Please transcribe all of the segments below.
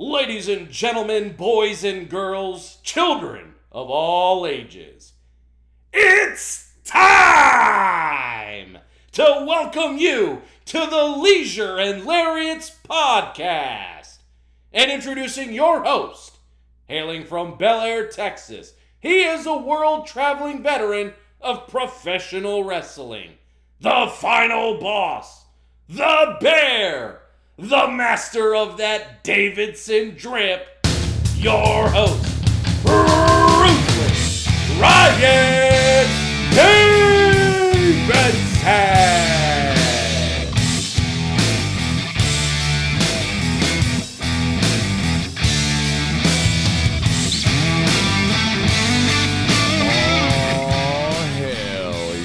ladies and gentlemen, boys and girls, children of all ages. It's time to welcome you to the Leisure and Lariats podcast. And introducing your host, hailing from Bellaire, Texas. He is a world traveling veteran of professional wrestling, the final boss, the bear, the master of that Davidson drip, your host, Ruthless Ryan Davidson. Oh, hell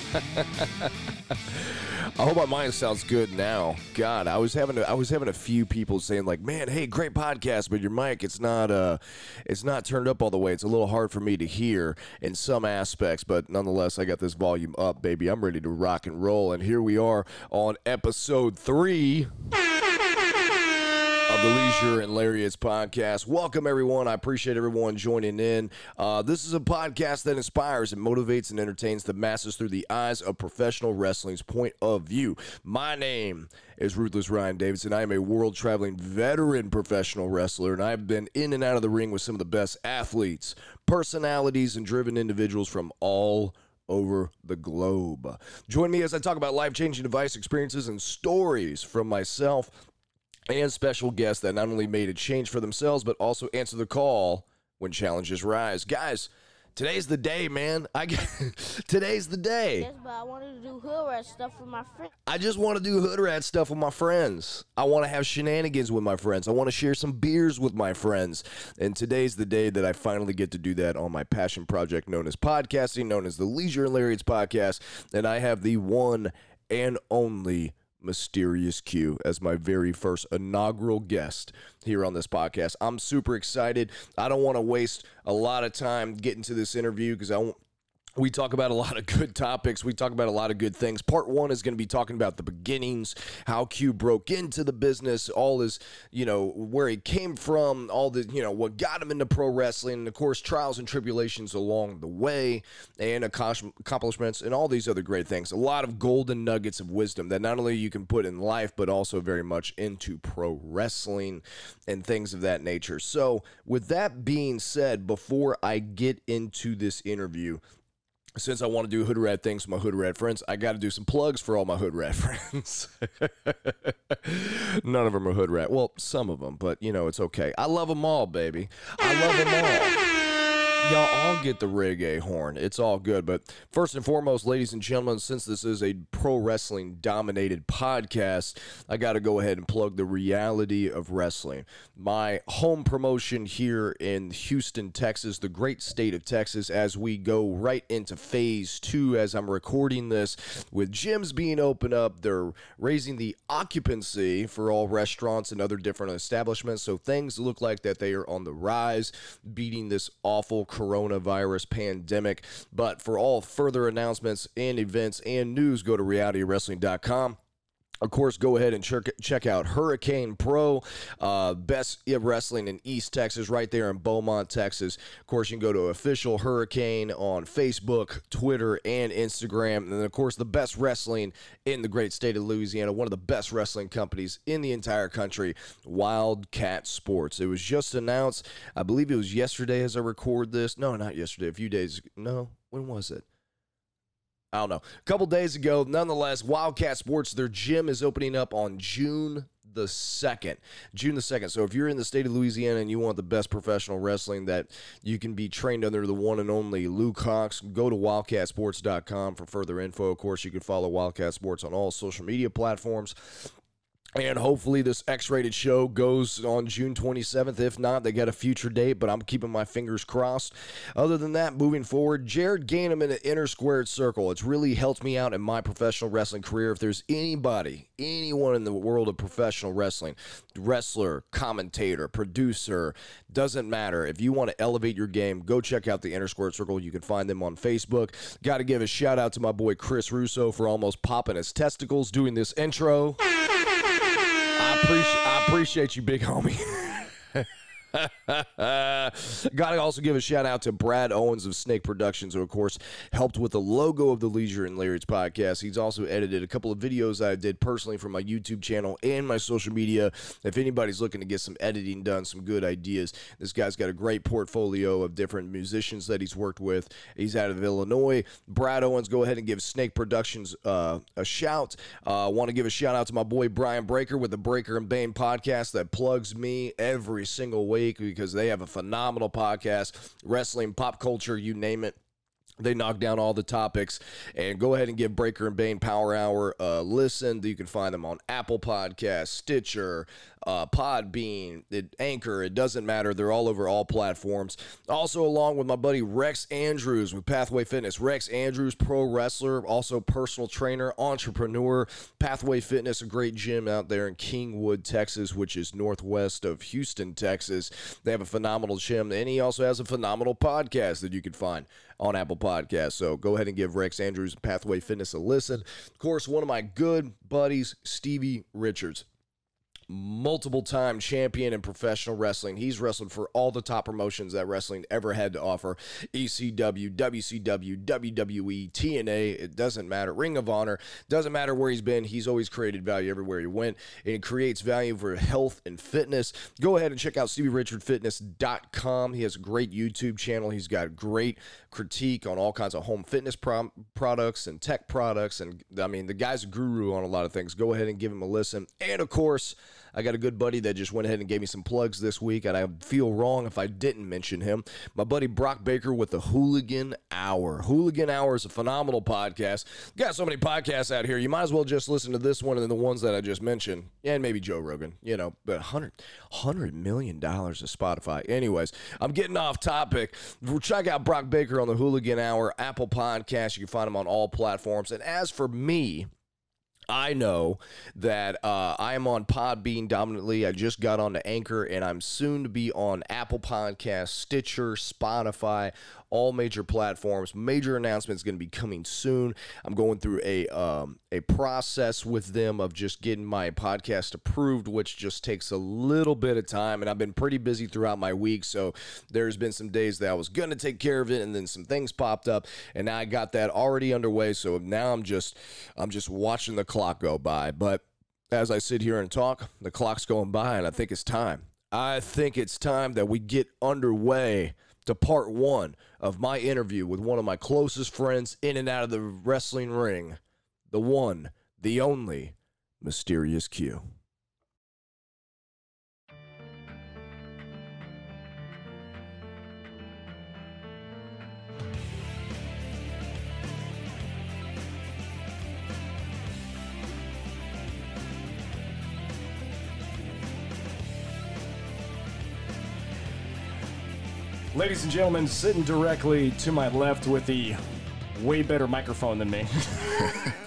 yeah. I hope my mind sounds good now. God, I was having a, I was having a few people saying like, "Man, hey, great podcast, but your mic it's not uh it's not turned up all the way. It's a little hard for me to hear in some aspects, but nonetheless, I got this volume up, baby. I'm ready to rock and roll, and here we are on episode 3 the Leisure and Lariats podcast. Welcome, everyone. I appreciate everyone joining in. Uh, this is a podcast that inspires and motivates and entertains the masses through the eyes of professional wrestling's point of view. My name is Ruthless Ryan Davidson. I am a world traveling veteran professional wrestler, and I've been in and out of the ring with some of the best athletes, personalities, and driven individuals from all over the globe. Join me as I talk about life changing device experiences and stories from myself and special guests that not only made a change for themselves but also answer the call when challenges rise. Guys, today's the day, man. I today's the day. Yes, but I wanted to do hood rat stuff with my friend. I just want to do hood rat stuff with my friends. I want to have shenanigans with my friends. I want to share some beers with my friends. And today's the day that I finally get to do that on my passion project known as podcasting, known as the Leisure and Lariats podcast. And I have the one and only Mysterious Q as my very first inaugural guest here on this podcast. I'm super excited. I don't want to waste a lot of time getting to this interview because I won't. We talk about a lot of good topics. We talk about a lot of good things. Part one is going to be talking about the beginnings, how Q broke into the business, all his, you know, where he came from, all the, you know, what got him into pro wrestling, and of course, trials and tribulations along the way, and accomplishments, and all these other great things. A lot of golden nuggets of wisdom that not only you can put in life, but also very much into pro wrestling and things of that nature. So, with that being said, before I get into this interview, since I want to do hood rat things with my hood rat friends, I got to do some plugs for all my hood rat friends. None of them are hood rat. Well, some of them, but you know it's okay. I love them all, baby. I love them all. Y'all all get the reggae horn. It's all good. But first and foremost, ladies and gentlemen, since this is a pro wrestling dominated podcast, I got to go ahead and plug the reality of wrestling. My home promotion here in Houston, Texas, the great state of Texas, as we go right into phase two as I'm recording this, with gyms being open up, they're raising the occupancy for all restaurants and other different establishments. So things look like that they are on the rise, beating this awful coronavirus pandemic. But for all further announcements and events and news, go to realitywrestling.com. Of course, go ahead and check, out Hurricane Pro, uh, best wrestling in East Texas, right there in Beaumont, Texas. Of course, you can go to Official Hurricane on Facebook, Twitter, and Instagram. And then, of course, the best wrestling in the great state of Louisiana, one of the best wrestling companies in the entire country, Wildcat Sports. It was just announced, I believe it was yesterday as I record this. No, not yesterday, a few days No, when was it? I don't know. A couple days ago, nonetheless, Wildcat Sports, their gym is opening up on June the 2nd. June the 2nd. So if you're in the state of Louisiana and you want the best professional wrestling that you can be trained under the one and only Luke Hawx, go to wildcatsports.com for further info. Of course, you can follow Wildcat Sports on all social media platforms. And hopefully, this X rated show goes on June 27th. If not, they got a future date, but I'm keeping my fingers crossed. Other than that, moving forward, Jared Gainham in the inner squared circle. It's really helped me out in my professional wrestling career. If there's anybody, anyone in the world of professional wrestling, wrestler, commentator, producer, doesn't matter. If you want to elevate your game, go check out the inner squared circle. You can find them on Facebook. Got to give a shout out to my boy Chris Russo for almost popping his testicles doing this intro. I appreciate I appreciate you, big homie. Gotta also give a shout out to Brad Owens of Snake Productions, who, of course, helped with the logo of the Leisure and Lariats podcast. He's also edited a couple of videos I did personally for my YouTube channel and my social media. If anybody's looking to get some editing done, some good ideas, this guy's got a great portfolio of different musicians that he's worked with. He's out of Illinois. Brad Owens, go ahead and give Snake Productions uh, a shout. I uh, want to give a shout out to my boy Brian Breaker with the Breaker and Bane podcast that plugs me every single week because they have a phenomenal podcast, wrestling, pop culture, you name it. They knock down all the topics and go ahead and give Breaker and Bane Power Hour a listen. You can find them on Apple Podcasts, Stitcher, uh, Podbean, it, Anchor. It doesn't matter. They're all over all platforms. Also, along with my buddy Rex Andrews with Pathway Fitness. Rex Andrews, pro wrestler, also personal trainer, entrepreneur. Pathway Fitness, a great gym out there in Kingwood, Texas, which is northwest of Houston, Texas. They have a phenomenal gym, and he also has a phenomenal podcast that you can find on Apple Podcasts. So go ahead and give Rex Andrews Pathway Fitness a listen. Of course, one of my good buddies, Stevie Richards multiple time champion in professional wrestling. He's wrestled for all the top promotions that wrestling ever had to offer ECW, WCW, WWE, TNA. It doesn't matter. Ring of Honor. Doesn't matter where he's been. He's always created value everywhere he went. And it creates value for health and fitness. Go ahead and check out StevieRichardFitness.com. He has a great YouTube channel. He's got great critique on all kinds of home fitness pro- products and tech products. And I mean, the guy's a guru on a lot of things. Go ahead and give him a listen. And of course, I got a good buddy that just went ahead and gave me some plugs this week, and I feel wrong if I didn't mention him. My buddy Brock Baker with the Hooligan Hour. Hooligan Hour is a phenomenal podcast. Got so many podcasts out here, you might as well just listen to this one and the ones that I just mentioned, and maybe Joe Rogan, you know, but 100, 100 million dollars to Spotify. Anyways, I'm getting off topic. Check out Brock Baker on the Hooligan Hour, Apple Podcast. You can find him on all platforms. And as for me, I know that uh, I am on Podbean dominantly. I just got on the Anchor, and I'm soon to be on Apple Podcasts, Stitcher, Spotify, all major platforms. Major announcements going to be coming soon. I'm going through a um, a process with them of just getting my podcast approved, which just takes a little bit of time. And I've been pretty busy throughout my week, so there's been some days that I was going to take care of it, and then some things popped up, and now I got that already underway. So now I'm just I'm just watching the clock go by, but. As I sit here and talk, the clock's going by, and I think it's time. I think it's time that we get underway to part one of my interview with one of my closest friends in and out of the wrestling ring, the one, the only, Mysterious Q. Ladies and gentlemen, sitting directly to my left with the way better microphone than me.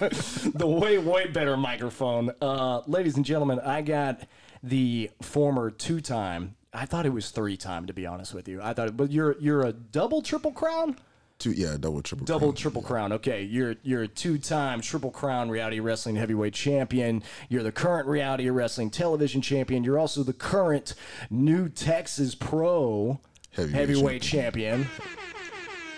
the way, way better microphone. Uh, ladies and gentlemen, I got the former two time. I thought it was three time, to be honest with you. I thought, but you're you're a double triple crown. Two, yeah, double, triple, Double crown. triple crown. Okay, you're you're a two-time triple crown reality wrestling heavyweight champion. You're the current reality wrestling television champion. You're also the current New Texas Pro Heavyweight heavyweight champion.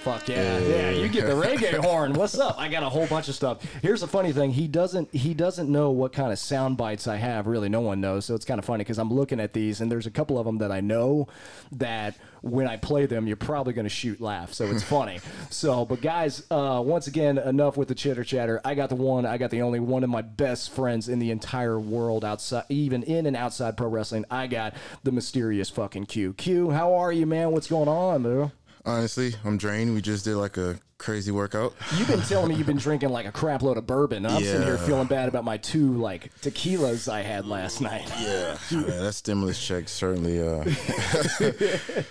Fuck yeah. yeah, you get the reggae horn. What's up? I got a whole bunch of stuff. Here's the funny thing. He doesn't he doesn't know what kind of sound bites I have. Really, no one knows. So it's kind of funny because I'm looking at these and there's a couple of them that I know that when I play them, you're probably going to shoot laugh. So it's funny. so, but guys, uh, once again, enough with the chitter chatter. I got the one, I got the only one of my best friends in the entire world outside, even in and outside pro wrestling. I got the mysterious fucking Q. Q, how are you, man? What's going on, bro? Honestly, I'm drained. We just did like a crazy workout. You've been telling me you've been drinking like a crap load of bourbon. I'm sitting here feeling bad about my two like tequilas I had last night. Yeah, yeah that stimulus check certainly uh,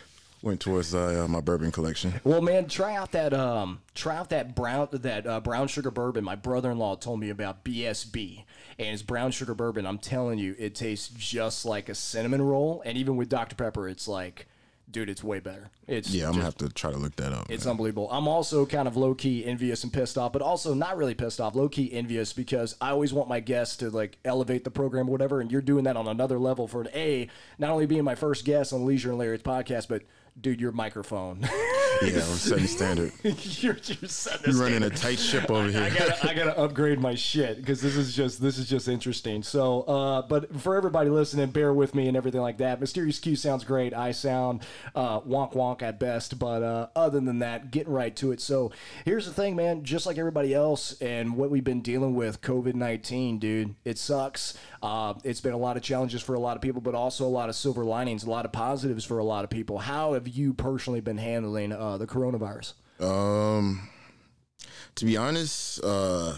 went towards uh, my bourbon collection. Well, man, try out that um, try out that brown that uh, brown sugar bourbon. My brother-in-law told me about BSB, and it's brown sugar bourbon. I'm telling you, it tastes just like a cinnamon roll, and even with Dr Pepper, it's like dude, it's way better. It's Yeah, I'm just- gonna have to try to look that up. it's man. unbelievable. I'm also kind of low key envious and pissed off, but also not really pissed off. Low key envious because I always want my guests to like elevate the program, or whatever. And you're doing that on another level for an A, not only being my first guest on the Leisure and Lariats podcast, but dude, your microphone. yeah, I'm setting standard. you're, you're setting You're running a tight ship over here. I gotta, I gotta upgrade my shit because this is just, this is just interesting. So, uh, but for everybody listening, bear with me and everything like that. Mysterious Q sounds great. I sound uh, wonk wonk at best, but uh, other than that, getting right to it. So, here's the thing, man. Just like everybody else, and what we've been dealing with, COVID nineteen, dude, it sucks. Uh, it's been a lot of challenges for a lot of people, but also a lot of silver linings, a lot of positives for a lot of people. How have you personally been handling uh, the coronavirus? Um, to be honest, uh,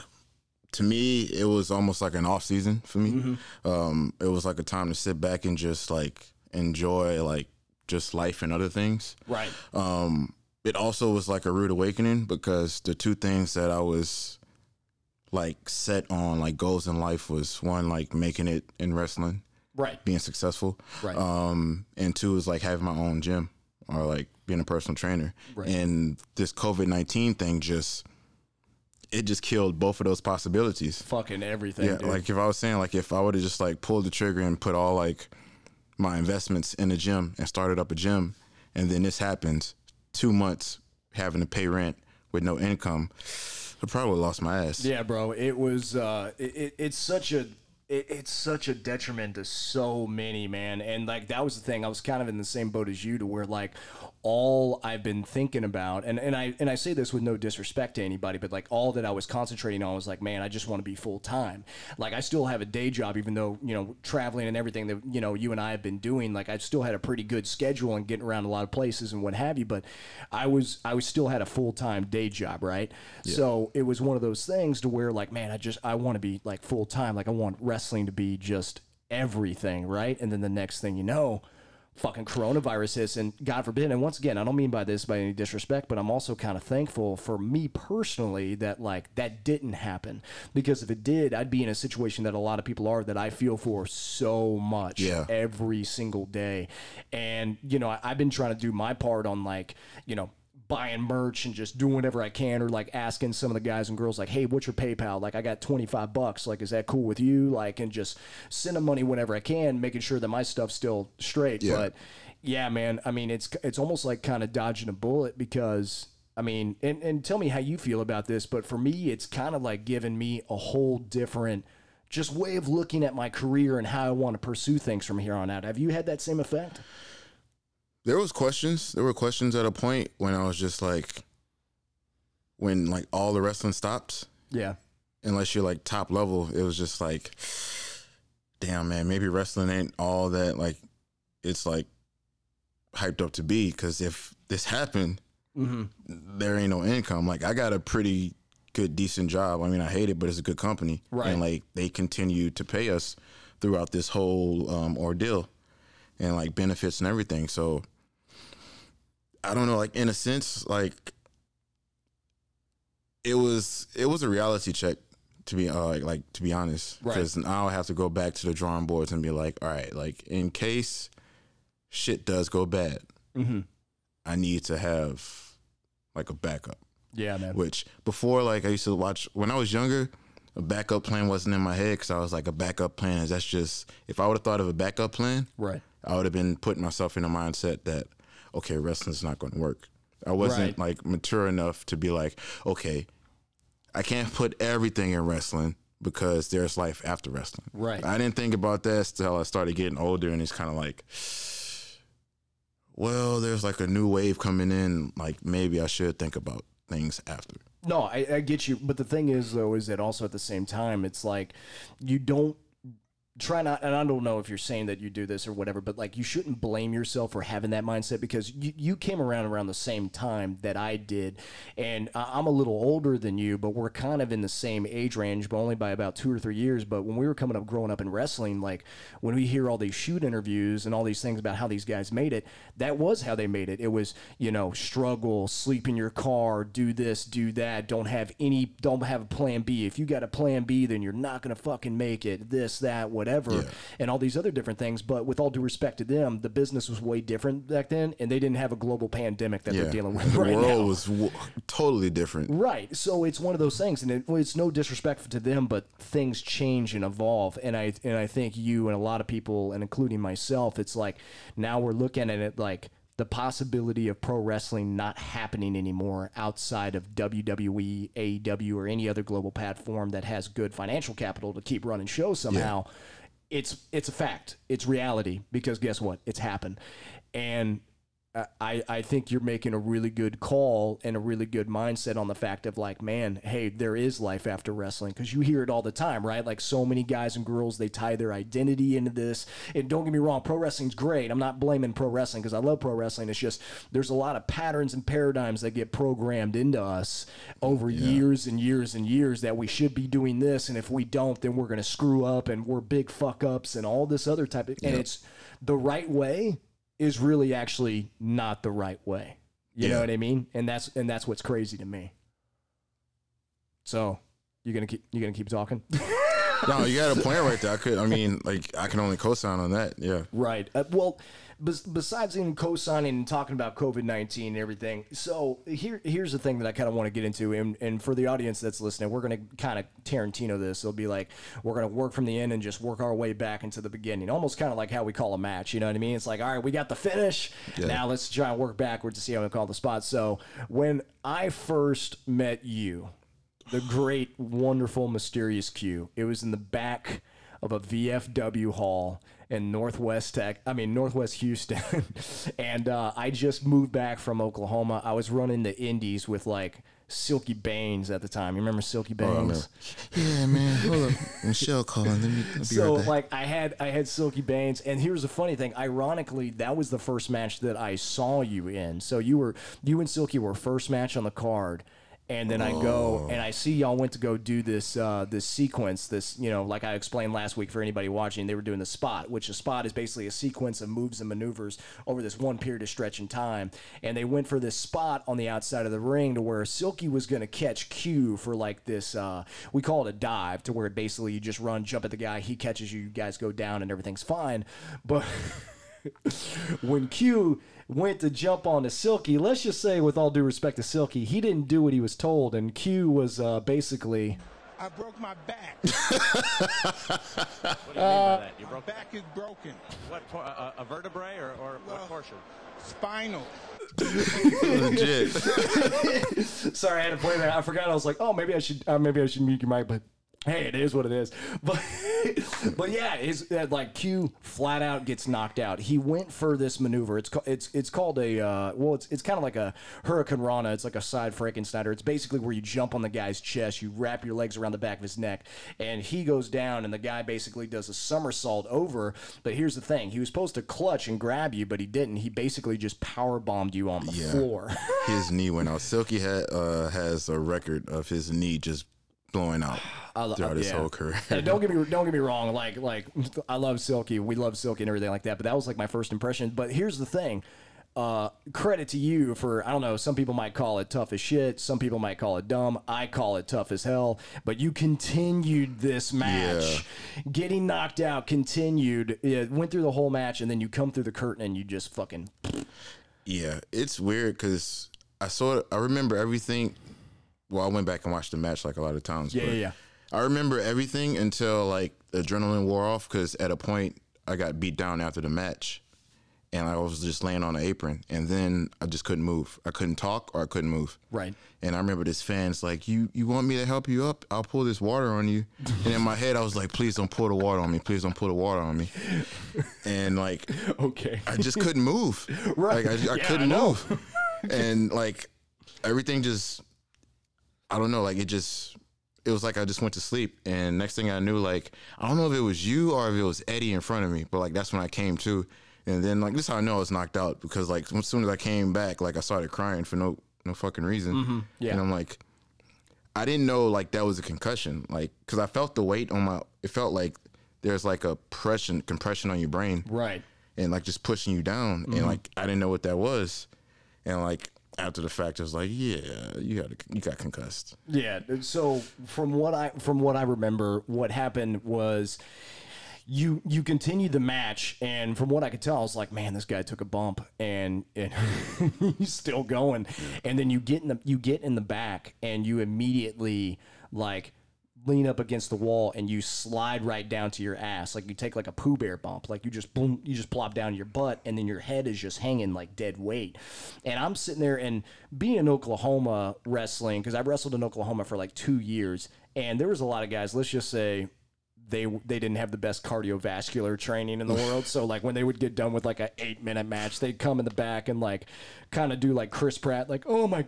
to me, it was almost like an off season for me. Um, it was like a time to sit back and just like enjoy like just life and other things. Right. Um, it also was like a rude awakening because the two things that I was like set on like goals in life was one like making it in wrestling, Right. being successful. Right. Um, and two is like having my own gym or like being a personal trainer. Right. And this COVID nineteen thing just it just killed both of those possibilities. Fucking everything. Yeah, dude. like if I was saying like if I would have just like pulled the trigger and put all like my investments in a gym and started up a gym, and then this happens, two months having to pay rent with no income, I probably would have lost my ass. Yeah, bro. It was. Uh, it, it's such a. It, it's such a detriment to so many, man. And like that was the thing. I was kind of in the same boat as you, to where like all I've been thinking about, and, and I and I say this with no disrespect to anybody, but like all that I was concentrating on was like, man, I just want to be full time. Like I still have a day job, even though you know traveling and everything that you know you and I have been doing. Like I still had a pretty good schedule and getting around a lot of places and what have you. But I was I was still had a full time day job, right? So it was one of those things to where like, man, I just I want to be like full time. Like I want wrestling to be just everything, right? And then the next thing you know fucking coronavirus hits and god forbid and once again i don't mean by this by any disrespect but i'm also kind of thankful for me personally that like that didn't happen because if it did i'd be in a situation that a lot of people are that i feel for so much Yeah. every single day and you know I, i've been trying to do my part on like you know buying merch and just doing whatever I can, or like asking some of the guys and girls, like, "Hey, what's your PayPal? Like, I got twenty five bucks. Like, is that cool with you? Like, and just send them money whenever I can, making sure that my stuff's still straight." Yeah. But yeah, man, I mean, it's it's almost like kind of dodging a bullet because. I mean, and, and tell me how you feel about this, but for me, it's kind of like giving me a whole different just way of looking at my career and how I want to pursue things from here on out. Have you had that same effect? There was questions. There were questions at a point when I was just like, when like all the wrestling stopped, Yeah. unless you're like top level, it was just like, damn man, maybe wrestling ain't all that like it's like hyped up to be. Because if this happened, Mm-hmm. there ain't no income. Like I got a pretty good, decent job. I mean, I hate it, but it's a good company, Right. And like they continue to pay us throughout this whole um, ordeal, and like benefits and everything. So I don't know. Like in a sense, like it was it was a reality check to be uh, like, like to be honest Right. because now I have to go back to the drawing boards and be like, all right, like in case shit does go bad, Mm-hmm. I need to have like a backup. Yeah, man. Which before, like I used to watch when I was younger, a backup plan wasn't in my head because I was like, a backup plan is that's just if I would have thought of a backup plan, Right. I would have been putting myself in a mindset that okay, wrestling's not going to work. I wasn't Right. like mature enough to be like, okay, I can't put everything in wrestling because there's life after wrestling. Right. I didn't think about that until I started getting older, and it's kind of like, well, there's like a new wave coming in. Like maybe I should think about things after. No, I, I get you. But the thing is, though, is that also at the same time, it's like you don't try not, and I don't know if you're saying that you do this or whatever, but like you shouldn't blame yourself for having that mindset because you, you came around around the same time that I did. And I'm a little older than you, but we're kind of in the same age range, but only by about two or three years. But when we were coming up, growing up in wrestling, like when we hear all these shoot interviews and all these things about how these guys made it, that was how they made it. It was, you know, struggle, sleep in your car, do this, do that, don't have any, don't have a plan B. If you got a plan B, then you're not to fucking make it, this, that, whatever whatever, Yeah. and all these other different things. But with all due respect to them, the business was way different back then, and they didn't have a global pandemic that Yeah, they're dealing with the right world now. was w- totally different. Right. So it's one of those things, and it, it's no disrespect to them, but things change and evolve. And I and I think you and a lot of people, and including myself, it's like now we're looking at it like the possibility of pro wrestling not happening anymore outside of WWE, AEW, or any other global platform that has good financial capital to keep running shows somehow. It's it's a fact. It's reality because guess what? It's happened, and Uh, I, I think you're making a really good call and a really good mindset on the fact of like, man, hey, there is life after wrestling because you hear it all the time, right? Like so many guys and girls, they tie their identity into this. And don't get me wrong, pro wrestling's great. I'm not blaming pro wrestling because I love pro wrestling. It's just there's a lot of patterns and paradigms that get programmed into us over years and years and years that we should be doing this, and if we don't, then we're gonna screw up and we're big fuck ups and all this other type of. And it's the right way is really actually not the right way. You know what I mean? And that's and that's what's crazy to me. So you're gonna keep you gonna keep talking? No, you got a point right there. I could, I mean, like, I can only co-sign on that. Yeah. right. Uh, well, besides even co-signing and talking about COVID nineteen and everything, so here here's the thing that I kind of want to get into, and, and for the audience that's listening, we're gonna kind of Tarantino this. It'll be like we're gonna work from the end and just work our way back into the beginning, almost kind of like how we call a match. You know what I mean? It's like, all right, we got the finish. Now let's try and work backwards to see how we call the spot. So when I first met you, the great, wonderful, mysterious Q. It was in the back of a VFW hall in Northwest Tech. I mean Northwest Houston, and uh, I just moved back from Oklahoma. I was running the Indies with like Silky Baines at the time. You remember Silky Baines? Yeah, man. Hold up. Michelle calling. Let me I'll be so right back. like I had I had Silky Baines, and here's the funny thing. Ironically, that was the first match that I saw you in. So you were you and Silky were first match on the card. And then I Oh. go and I see y'all went to go do this uh, this sequence this you know like I explained last week for anybody watching they were doing the spot which a spot is basically a sequence of moves and maneuvers over this one period of stretch in time and they went for this spot on the outside of the ring to where Silky was going to catch Q for like this uh, we call it a dive to where basically you just run jump at the guy he catches you you guys go down and everything's fine but when Q went to jump onto Silky, let's just say, with all due respect to Silky, he didn't do what he was told, and Q was uh, basically. I broke my back. What do you mean by that? You my broke back is broken. what por- a, a vertebrae or, or what portion? Spinal. Legit. Sorry, I had to play that. I forgot. I was like, oh, maybe I should, uh, maybe I should mute your mic, but. Hey, it is what it is. But, but yeah, his uh, like Q flat out gets knocked out. He went for this maneuver. It's called it's it's called a uh, well, it's it's kind of like a Hurricanrana. It's like a side Frankensteiner. It's basically where you jump on the guy's chest, you wrap your legs around the back of his neck, and he goes down, and the guy basically does a somersault over. But here's the thing: he was supposed to clutch and grab you, but he didn't. He basically just power bombed you on the Yeah. floor. his knee went out. Silky had, uh, has a record of his knee just blowing out throughout his yeah. whole career. Don't get me don't get me wrong. Like like I love Silky. We love Silky and everything like that. But that was like my first impression. But here's the thing. Uh, credit to you for I don't know. Some people might call it tough as shit. Some people might call it dumb. I call it tough as hell. But you continued this match, getting knocked out. Continued. It went through the whole match, and then you come through the curtain and you just fucking Yeah, it's weird because I saw. I remember everything. Well, I went back and watched the match like a lot of times. Yeah, but yeah, yeah. I remember everything until like the adrenaline wore off because at a point I got beat down after the match, and I was just laying on an apron, and then I just couldn't move. I couldn't talk or I couldn't move. Right. And I remember this fan's like, "You you want me to help you up? I'll pour this water on you." and in my head, I was like, "Please don't pour the water on me. Please don't pour the water on me." And like, okay. I just couldn't move. Right. Like I, I Yeah, couldn't I move. and like everything just I don't know, like it just it was like I just went to sleep and next thing I knew like I don't know if it was you or if it was Eddie in front of me, but like that's when I came to. And then like this is how I know I was knocked out because like as soon as I came back, like I started crying for no no fucking reason. Mm-hmm. yeah. And I'm like I didn't know like that was a concussion, like because I felt the weight on my. It felt like there's like a pressure compression on your brain, Right. and like just pushing you down Mm-hmm. and like I didn't know what that was and like after the fact it was like yeah you got you got concussed Yeah. So from what I from what I remember, what happened was you you continued the match, and from what I could tell, I was like, man, this guy took a bump, and and he's still going. And then you get in the you get in the back, and you immediately like lean up against the wall and you slide right down to your ass. Like you take like a poo bear bump. Like you just boom you just plop down your butt and then your head is just hanging like dead weight. And i'm sitting there and being in oklahoma wrestling because i wrestled in oklahoma for like two years and there was a lot of guys let's just say they they didn't have the best cardiovascular training in the world. So like when they would get done with like an eight minute match, they'd come in the back and like kind of do like Chris Pratt, like oh my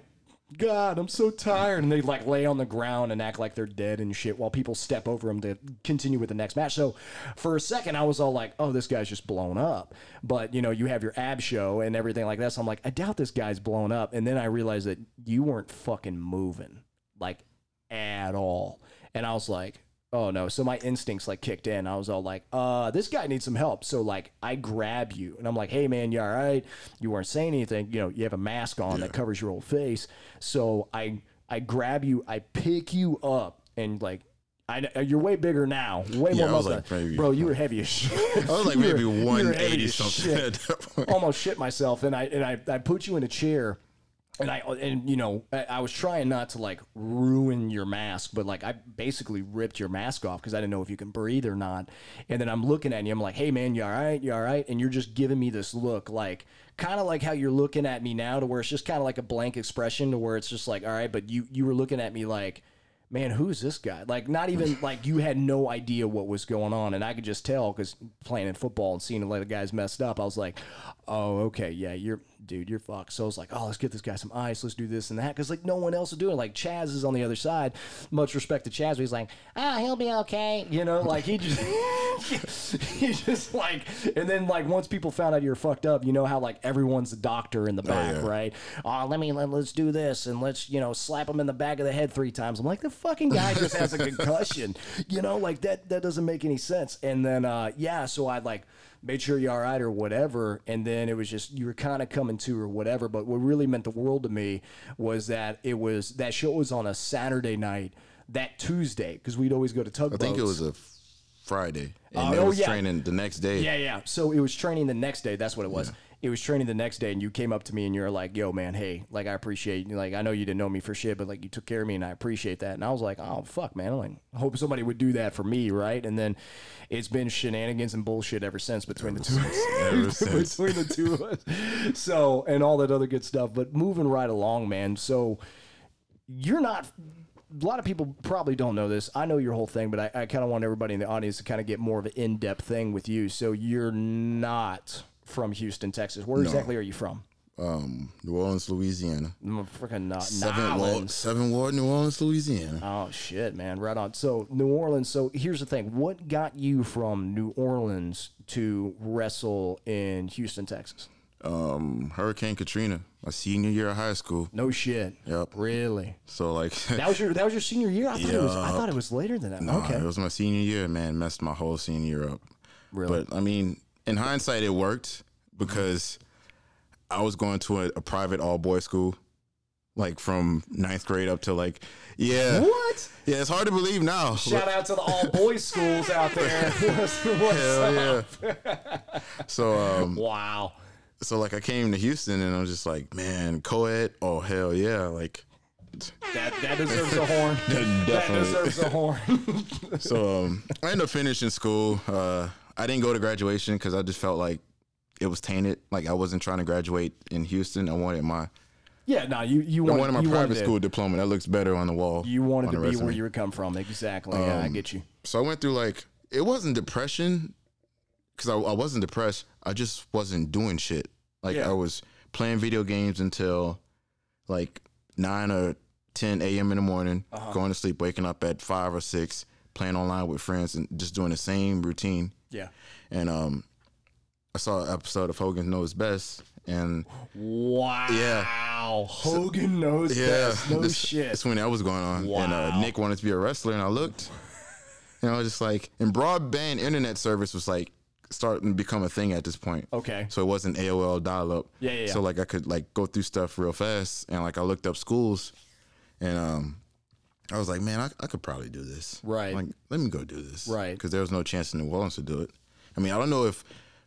god, I'm so tired, and they like lay on the ground and act like they're dead and shit while people step over them to continue with the next match. So for a second, I was all like, oh, this guy's just blown up. But you know, you have your ab show and everything like that. So I'm like, I doubt this guy's blown up. And then I realized that you weren't fucking moving like at all. And I was like, oh no. So my instincts like kicked in. I was all like, uh, this guy needs some help. So like I grab you and I'm like, hey man, you all right? You weren't saying anything. You know, you have a mask on that covers your whole face. So I I grab you, I pick you up and like I, know- you're way bigger now, way Yeah, more muscle. like bro. You were heavy as shit. I was like maybe you were heavy 180 something shit at that point. almost shit myself and I and I, I put you in a chair and I and you know I, I was trying not to like ruin your mask but like I basically ripped your mask off because I didn't know if you can breathe or not. And then I'm looking at you I'm like hey man you all right? You all right? And you're just giving me this look like kind of like how you're looking at me now to where it's just kind of like a blank expression to where it's just like all right but you you were looking at me like man, who's this guy? Like, not even like you had no idea what was going on, and I could just tell because playing in football and seeing a lot of guys messed up, I was like, oh, okay, yeah, you're, dude, you're fucked. So I was like, oh, let's get this guy some ice, let's do this and that, because like no one else is doing. it. Like Chaz is on the other side. Much respect to Chaz, but he's like, ah, he'll be okay, you know, like he just, he just like, and then like once people found out you're fucked up, you know how like everyone's a doctor in the back, yeah. right? Oh, let me let, let's do this and let's you know slap him in the back of the head three times. I'm like the fucking guy just has a concussion, you know, like that that doesn't make any sense. And then uh yeah, so I like made sure you're all right or whatever, and then it was just you were kind of coming to or whatever. But what really meant the world to me was that it was that show was on a Saturday night. That Tuesday, because we'd always go to Tug. I think it was a Friday, and Oh, they oh, was yeah. training the next day. Yeah, yeah. So it was training the next day. That's what it was. It was training the next day, and you came up to me and you're like, "Yo, man, hey, like I appreciate, you. like I know you didn't know me for shit, but like you took care of me, and I appreciate that." And I was like, "Oh fuck, man, I'm like, I hope somebody would do that for me, right?" And then it's been shenanigans and bullshit ever since between the two, Ever since. between the two of us. So and all that other good stuff. But moving right along, man. So you're not a lot of people probably don't know this. I know your whole thing, but I, I kind of want everybody in the audience to kind of get more of an in-depth thing with you. So you're not from Houston, Texas. Where exactly are you from? Um, New Orleans, Louisiana. I'm freaking not Seven ward, seven ward, New Orleans, Louisiana. Oh shit, man! Right on. So New Orleans. So here's the thing: what got you from New Orleans to wrestle in Houston, Texas? Um, Hurricane Katrina, my senior year of high school. No shit. Yep. Really? So like, That was your that was your senior year. I thought it was. I thought it was later than that. Nah, okay. it was my senior year, man. Messed my whole senior year up. Really? But I mean, in hindsight, it worked because I was going to a, a private all boys school, like from ninth grade up to like, yeah, what? yeah. It's hard to believe now. Shout out to the all boys schools out there. What's- what's Hell up? yeah. so um, Wow. so like I came to Houston and I was just like, man, co-ed, oh hell yeah, like That that deserves a horn. That Definitely. deserves a horn. So um, I ended up finishing school. Uh, I didn't go to graduation because I just felt like it was tainted. Like I wasn't trying to graduate in Houston. I wanted my yeah, no, you you I wanted my you private wanted school To, diploma. That looks better on the wall. you wanted to be where you were come from. Exactly. yeah, I Um, get you. So I went through like it wasn't depression because I, I wasn't depressed. I just wasn't doing shit. Like Yeah. I was playing video games until like nine or ten a.m. in the morning, Uh-huh. going to sleep, waking up at five or six, playing online with friends, and just doing the same routine. Yeah. And um, I saw an episode of Hogan Knows Best, and Wow. Yeah. Hogan knows yeah, best. No that's, shit. That's when that was going on. And uh, Nick wanted to be a wrestler, and I looked, and I was just like, and broadband internet service was like starting to become a thing at this point. Okay. So it wasn't AOL dial up. Yeah, yeah, yeah. So like I could like go through stuff real fast, and like I looked up schools, and um, I was like, man, I, I could probably do this. Right. Like, let me go do this. Right. Because there was no chance in New Orleans to do it. I mean, I don't know if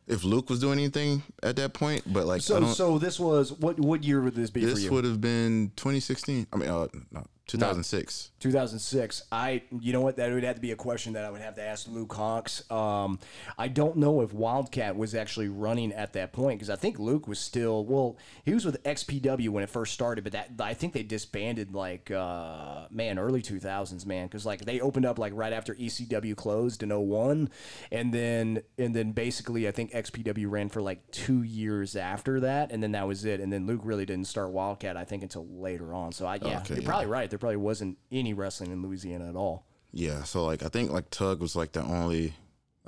if Luke was doing anything at that point, but like, I So don't, so this was what what year would this be for this would have been 2016. I mean, uh, no, 2006. 2006. I, you know what? That would have to be a question that I would have to ask Luke Hawx. Um, I don't know if Wildcat was actually running at that point because I think Luke was still. Well, he was with XPW when it first started, but that I think they disbanded like uh, man early 2000s, man, because like they opened up like right after ECW closed in 01, and then and then basically I think XPW ran for like two years after that, and then that was it. And then Luke really didn't start Wildcat I think until later on. So I yeah, Okay, you're yeah. probably right. There probably wasn't any wrestling in Louisiana at all. Yeah. So like, I think like Tug was like the only.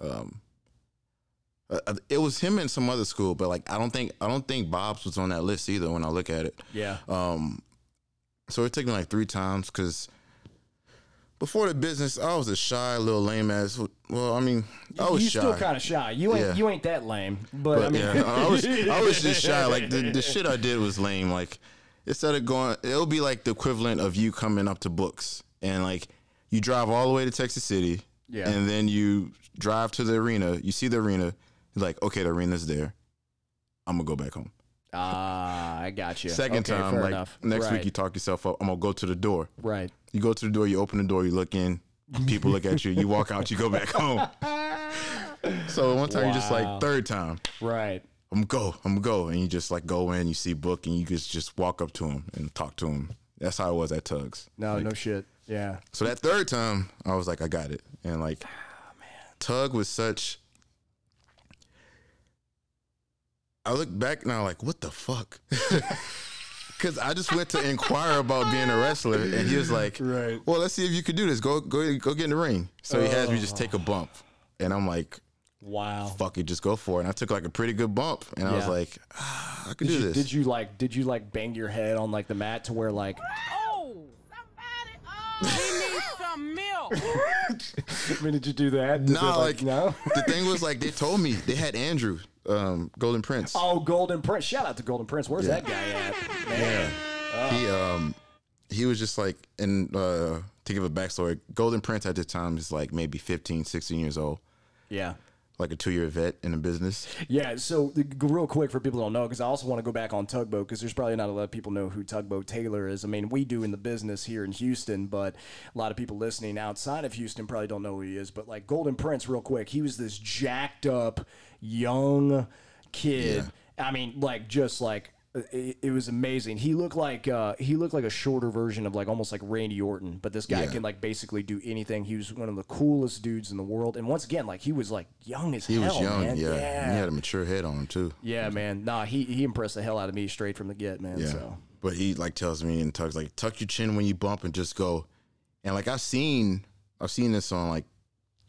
Um, uh, uh, it was him and some other school, but like I don't think I don't think Bob's was on that list either. When I look at it, Yeah. Um, so it took me like three times because before the business, I was a shy little lame ass. Well, I mean, I was you shy. still kind of shy. You ain't Yeah. you ain't that lame, but, but I mean, yeah, I was I was just shy. Like the, the shit I did was lame. Like instead of going, it'll be like the equivalent of you coming up to books and like you drive all the way to Texas City, Yeah. and then you drive to the arena. You see the arena. You're like, okay, the arena's there. I'm gonna go back home. ah, I got you. Second Okay, time, like enough. next right. week, you talk yourself up. I'm gonna go to the door. right. You go to the door, you open the door, you look in, people look at you, you walk out, you go back home. So one time you're just like third time, Right. I'm go, I'm go, and you just like go in, you see Book, and you just just walk up to him and talk to him. That's how it was at Tugs. No, no shit. Yeah. So that third time, I was like, I got it, and like, Tug was such. I look back now, like, what the fuck? Because I just went to inquire about being a wrestler, and he was like, Right. Well, let's see if you could do this. Go, go, go get in the ring. So he has me just take a bump, and I'm like, Wow. fuck it, just go for it. And I took like a pretty good bump, and I was like, ah, I can Did do you, this. did you like did you like bang your head on like the mat to where like Oh, somebody, oh, he needs some milk. I mean did you do that? No, Nah, like, no. the thing was like they told me they had Andrew, um, Golden Prince. Oh, Golden Prince! Shout out to Golden Prince. Where's that guy at? Man. He um he was just like and uh to give a backstory, Golden Prince at the time is like maybe 15, 16 years old, Yeah. Like a two year vet in the business. Yeah, so the- real quick for people who don't know, because I also want to go back on Tugboat, because there's probably not a lot of people know who Tugboat Taylor is. I mean, we do in the business here in Houston, but a lot of people listening outside of Houston probably don't know who he is. But like Golden Prince, real quick, he was this jacked up young kid. I mean, like just like it, it was amazing. He looked like uh, he looked like a shorter version of like almost like Randy Orton, but this guy Yeah. can like basically do anything. He was one of the coolest dudes in the world, and once again, like he was like young as He hell. He was young, man. yeah. yeah. He had a mature head on him too. Yeah, man. Nah, he he impressed the hell out of me straight from the get, man. Yeah. So But he like tells me and tucks like tuck your chin when you bump and just go. And like I've seen I've seen this on like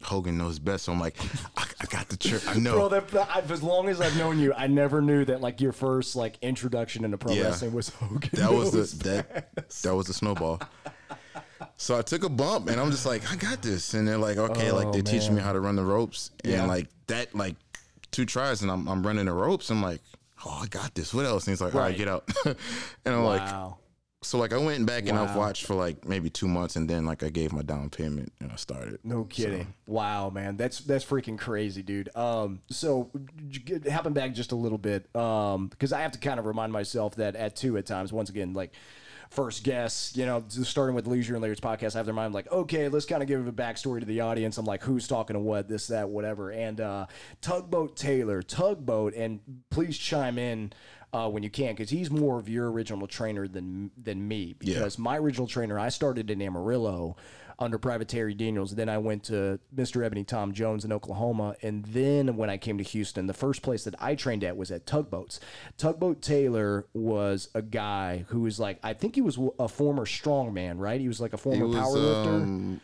Hogan knows best. So I'm like, I, I got the trick. I know. Bro, that, that- I- as long as I've known you, I never knew that like your first like introduction into pro Yeah. wrestling was Hogan. that was knows the that that was the snowball. So I took a bump and I'm just like, I got this. And they're like, okay, like oh, they're teaching me how to run the ropes. Oh, Yeah. And like that, like two tries and I'm I'm running the ropes. I'm like, oh, I got this. What else? And he's like, all right, Right. get out. and I'm like, Wow. So like I went back and I've watched for like maybe two months and then like I gave my down payment and I started. No kidding. Wow, man. That's that's freaking crazy, dude. Um, so j- hopping back just a little bit, um, because I have to kind of remind myself that at two at times, once again, like first guests, you know, just starting with Leisure and Lariats podcast, I have their mind like, okay, let's kind of give a backstory to the audience. I'm like, who's talking to what, this, that, whatever. And uh, Tugboat Taylor, Tugboat, and please chime in uh, when you can, because he's more of your original trainer than than me. Because my original trainer, I started in Amarillo under Private Terry Daniels. Then I went to Mr. Ebony Tom Jones in Oklahoma. And then when I came to Houston, the first place that I trained at was at Tugboats. Tugboat Taylor was a guy who was like, I think he was a former strongman, right? He was like a former was powerlifter. um,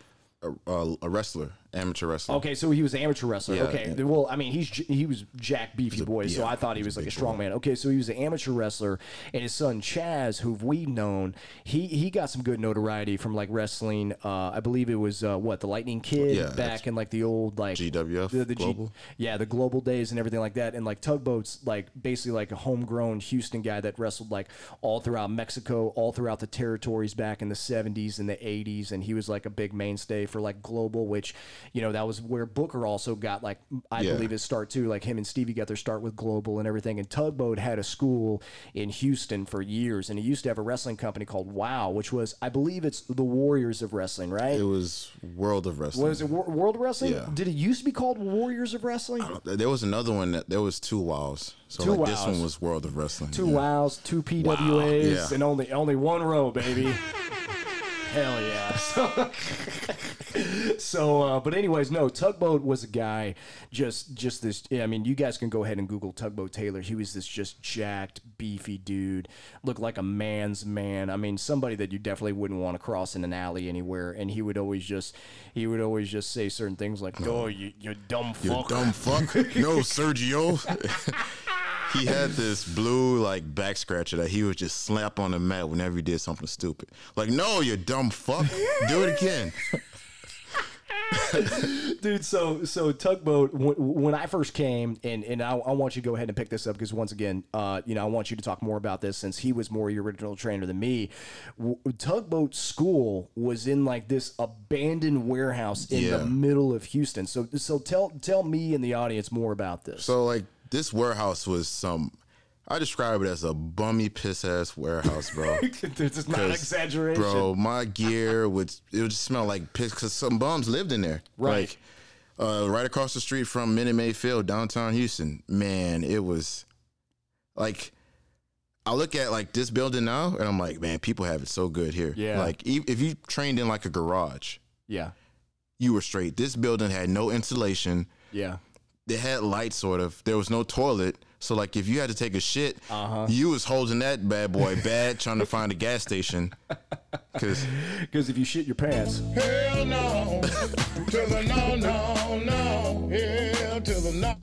a, a wrestler amateur wrestler. Okay, so he was an amateur wrestler. Yeah, okay, yeah. well, I mean, he's he was Jack Beefy Boy, so I thought he was like a strong boy. man. Okay, so he was an amateur wrestler, and his son Chaz, who we've known, he he got some good notoriety from like wrestling. Uh, I believe it was uh, what the Lightning Kid Yeah, back in like the old like GWF the, the G- Global. yeah, the global days and everything like that. And like Tugboat's like basically like a homegrown Houston guy that wrestled like all throughout Mexico, all throughout the territories back in the 70s and the 80s. And he was like a big mainstay for like global, which, you know, that was where Booker also got like, I Yeah. believe his start too. Like him and Stevie got their start with global and everything. And Tugboat had a school in Houston for years. And he used to have a wrestling company called WOW, which was, I believe it's the Warriors of Wrestling, right? It was World of Wrestling. was it Wor- World of Wrestling? Yeah. Did it used to be called Warriors of Wrestling? There was another one that there was two wows. So Two like this one was World of Wrestling. two yeah. wows, two PWAs, yeah. and only only one row, baby. Hell yeah! So, so uh, but anyways, no. Tugboat was a guy, just just this. yeah, I mean, you guys can go ahead and Google Tugboat Taylor. He was this just jacked, beefy dude, looked like a man's man. I mean, somebody that you definitely wouldn't want to cross in an alley anywhere. And he would always just he would always just say certain things like, "Oh, you you dumb fuck, You fuck." dumb fuck. no, Sergio. he had this blue like back scratcher that he would just slap on the mat whenever he did something stupid. Like, no, you dumb fuck. Do it again. dude so so tugboat when, when i first came and and I, I want you to go ahead and pick this up because once again uh you know i want you to talk more about this since he was more your original trainer than me. W- tugboat school was in like this abandoned warehouse in Yeah. the middle of houston. So so tell tell me and the audience more about this. So like this warehouse was some I describe it as a bummy piss ass warehouse, bro. this is not exaggeration Bro, my gear would it would just smell like piss because some bums lived in there. Right. Like, uh, right across the street from Minute Maid Field, downtown Houston. Man, it was like I look at like this building now, and I'm like, man, people have it so good here. Yeah. Like if you trained in like a garage, yeah you were straight. This building had no insulation. yeah They had lights, sort of. There was no toilet. So like, if you had to take a shit, Uh-huh. you was holding that bad boy bad, trying to find a gas station. Cause because if you shit your pants Hell no. to the no, no, no. Hell to the no.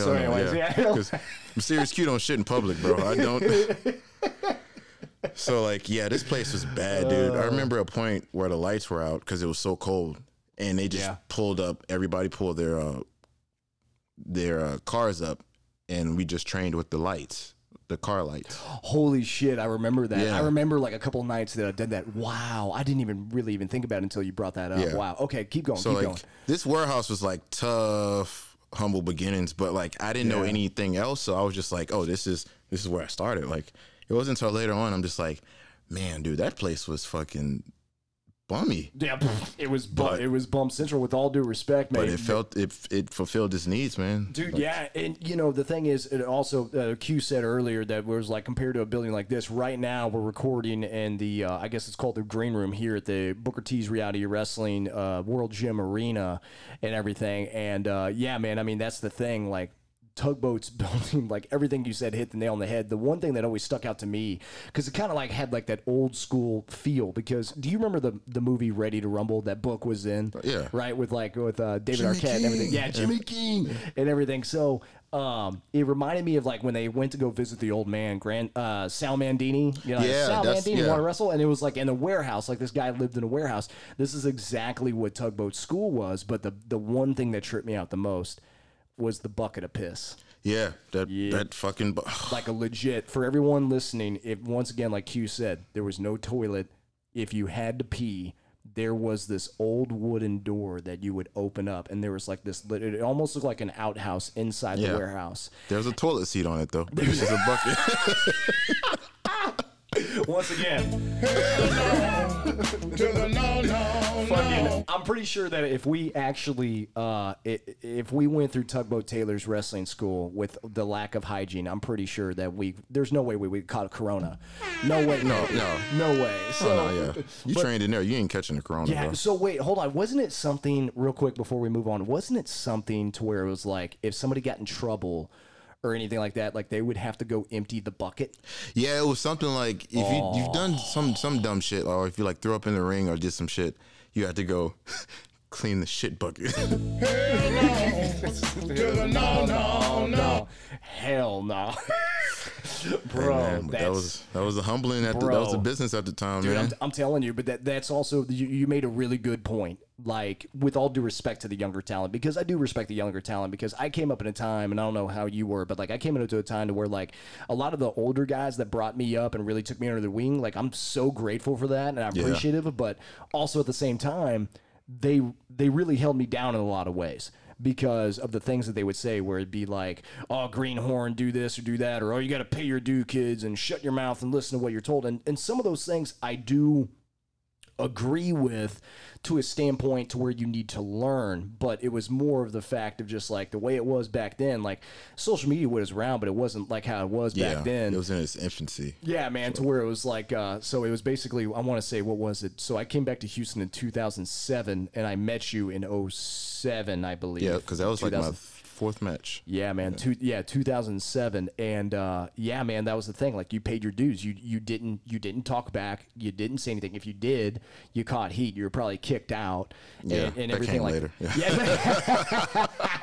so anyways yeah, Because Mysterious Q don't shit in public, bro. I don't. so like, yeah, this place was bad, dude. I remember a point where the lights were out because it was so cold, and they just Yeah. pulled up. Everybody pulled their uh, their uh, cars up, and we just trained with the lights, the car lights. Holy shit, I remember that. Yeah. I remember like a couple nights that I did that. Wow, I didn't even really even think about it until you brought that up. Yeah. Wow. Okay, keep going. So keep like, going. this warehouse was like tough, humble beginnings, but like I didn't know anything else, so I was just like, oh, this is this is where I started. Like, it wasn't until later on I'm just like, man, dude, that place was fucking bummy. Yeah, it was bu- But- it was bump central. With all due respect, man. But it felt it it fulfilled its needs, man. Dude, Like, yeah, and you know the thing is, it also uh, Q said earlier that was like compared to a building like this. Right now, we're recording in the uh, I guess it's called the green room here at the Booker T's Reality Wrestling uh, World Gym Arena and everything. And uh, yeah, man, I mean that's the thing. Like tugboats building like everything you said hit the nail on the head the one thing that always stuck out to me because it kind of like had like that old school feel because do you remember the the movie ready to rumble that book was in Yeah. right with like with uh david Jimmy arquette and everything yeah jimmy king and everything so um, it reminded me of like when they went to go visit the old man, Grand uh, Sal Bandini. You know, Yeah, Sal Bandini yeah. want to wrestle, and it was like in a warehouse. Like this guy lived in a warehouse. This is exactly what Tugboat School was. But the the one thing that tripped me out the most was the bucket of piss. yeah, that Yeah. that fucking. bu- Like a legit for everyone listening. If once again, like Q said, there was no toilet. If you had to pee, there was this old wooden door that you would open up, and there was like this. It almost looked like an outhouse inside the Yeah. warehouse. There's a toilet seat on it though. It's just a bucket. Once again, no, no, fucking. I'm pretty sure that if we actually, uh, i- if we went through Tugboat Taylor's wrestling school with the lack of hygiene, I'm pretty sure that we, there's no way we would caught Corona. No way. No, no. Oh, no way. So, no, yeah. You trained in there. You ain't catching the corona, Yeah. bro. So wait, hold on. Wasn't it something real quick before we move on? Wasn't it something to where it was like if somebody got in trouble or anything like that, like they would have to go empty the bucket? Yeah, it was something like if you you've done some some dumb shit, or if you like threw up in the ring or did some shit, you had to go clean the shit bucket. Hell no. No, no, no. Hell no. Hey, Bro, man, but that was that was a humbling at the, that was a business at the time, Dude, man. I'm, I'm telling you, but that that's also you, you made a really good point. Like, with all due respect to the younger talent, because I do respect the younger talent, because I came up in a time, and I don't know how you were, but like I came into a time to where like a lot of the older guys that brought me up and really took me under their wing, like I'm so grateful for that and I'm Yeah. appreciative. But also at the same time, they they really held me down in a lot of ways because of the things that they would say where it'd be like oh greenhorn do this or do that or oh you got to pay your due kids and shut your mouth and listen to what you're told. And and some of those things i do agree with to a standpoint to where you need to learn but it was more of the fact of just like the way it was back then like social media was around but it wasn't like how it was yeah, back then it was in its infancy. yeah, man, to where it was like, uh, so it was basically, I want to say, what was it? So I came back to Houston in 2007 and I met you in 07, I believe. Yeah, because that was like my 2000 fourth match. yeah, man. Two, yeah, 2007, and uh, yeah, man, that was the thing. Like, you paid your dues. You you didn't you didn't talk back. You didn't say anything. If you did, you caught heat. You were probably kicked out. Yeah, and, and that everything like later. Yeah. yeah.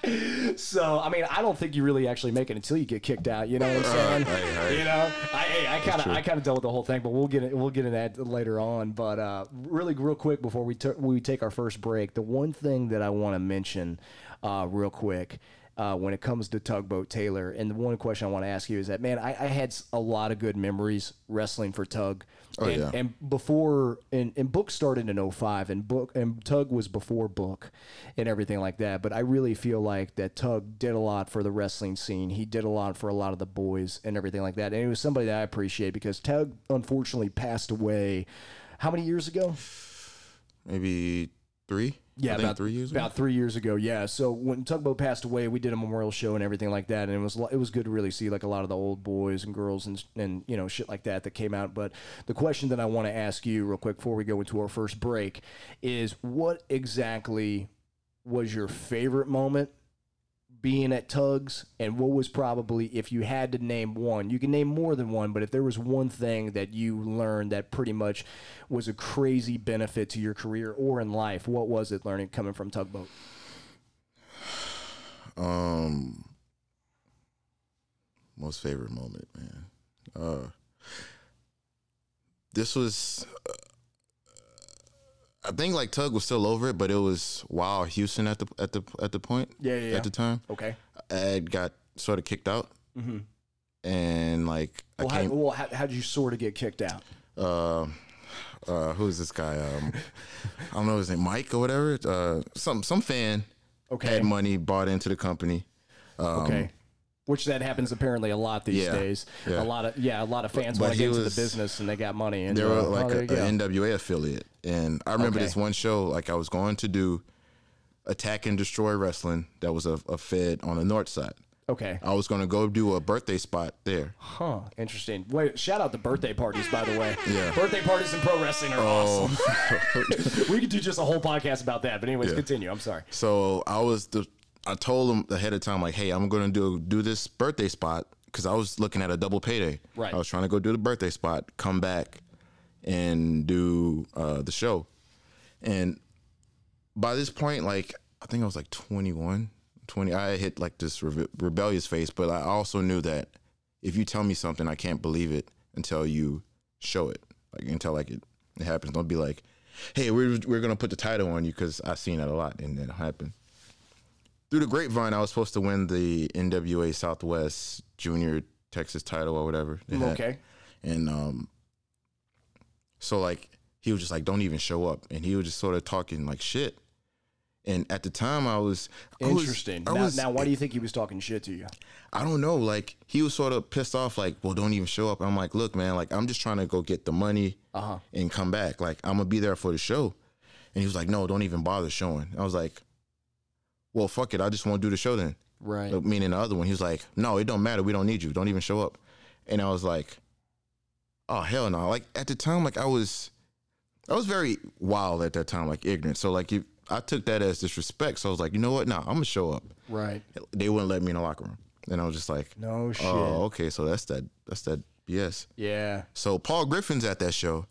so I mean, I don't think you really actually make it until you get kicked out. You know what I'm saying? You know, I I kind of I kind of dealt with the whole thing, but we'll get it, we'll get into that later on. But uh, really, real quick before we tur we take our first break, the one thing that I want to mention, uh, real quick. Uh, when it comes to tugboat Taylor, and the one question I want to ask you is that man, I, I had a lot of good memories wrestling for Tug. Oh, and, yeah. and before and, and book started in 05 and book and tug was before book and everything like that but i really feel like that tug did a lot for the wrestling scene he did a lot for a lot of the boys and everything like that and he was somebody that i appreciate because tug unfortunately passed away how many years ago Maybe three. Yeah, about three years. ago. About three years ago, yeah. So when Tugboat passed away, we did a memorial show and everything like that, and it was it was good to really see like a lot of the old boys and girls and and you know shit like that that came out. But the question that I want to ask you real quick before we go into our first break is, what exactly was your favorite moment being at Tugs, and what was probably if you had to name one, you can name more than one, but if there was one thing that you learned that pretty much was a crazy benefit to your career or in life, what was it learning coming from Tugboat? Um, most favorite moment, man. Uh, this was. I think like Tug was still over it, but it was wow Houston at the at the at the point. Yeah, yeah, yeah. At the time, Okay. Ed got sort of kicked out, Mhm. and like Well, I how, came. well how, how'd you sort of get kicked out? uh, uh, who's this guy? Um, I don't know his name, Mike or whatever. Uh, some some fan Okay. had money, bought into the company. Um, Okay. Which that happens apparently a lot these Yeah, days. yeah. A lot of yeah, a lot of fans but want to he get into was- the business and they got money and They uh, were oh, like there a, you go. a NWA affiliate, and I remember Okay. this one show. Like I was going to do Attack and Destroy Wrestling. That was a, a fed on the north side. okay. I was going to go do a birthday spot there. Huh. Interesting. Wait, shout out the birthday parties, by the way. Yeah. Oh. Birthday parties in pro wrestling are awesome. we could do just a whole podcast about that. But anyways, continue. I'm sorry. So I was the. I told them ahead of time, like, hey, I'm going to do do this birthday spot because I was looking at a double payday. Right. I was trying to go do the birthday spot, come back, and do uh, the show. And by this point, like, I think I was like 21, 20. I hit like this rebe- rebellious phase, but I also knew that if you tell me something, I can't believe it until you show it. Like until like it, it happens. Don't be like, hey, we're we're gonna put the title on you because I've seen that a lot, and it happened. Through the grapevine, I was supposed to win the NWA Southwest Junior Texas title or whatever. Okay. And um, so like he was just like, "Don't even show up," and he was just sort of talking like shit. And at the time, I was I was- Interesting. I now, was- now, why do you think he was talking shit to you? I don't know. Like he was sort of pissed off. Like, well, don't even show up. I'm like, look, man. Like I'm just trying to go get the money Uh-huh. and come back. Like I'm gonna be there for the show. And he was like, no, don't even bother showing. I was like, well, fuck it. I just want to do the show then. Right. Meaning the other one. He was like, no, it don't matter. We don't need you. Don't even show up. And I was like, oh hell no. Like at the time, like I was, I was very wild at that time, like ignorant. So like if I took that as disrespect. So I was like, you know what? Nah, I'm gonna show up Right. they wouldn't let me in the locker room. And I was just like, No oh, shit. oh, okay, so that's that that's that BS. Yeah. So Paul Griffin's at that show,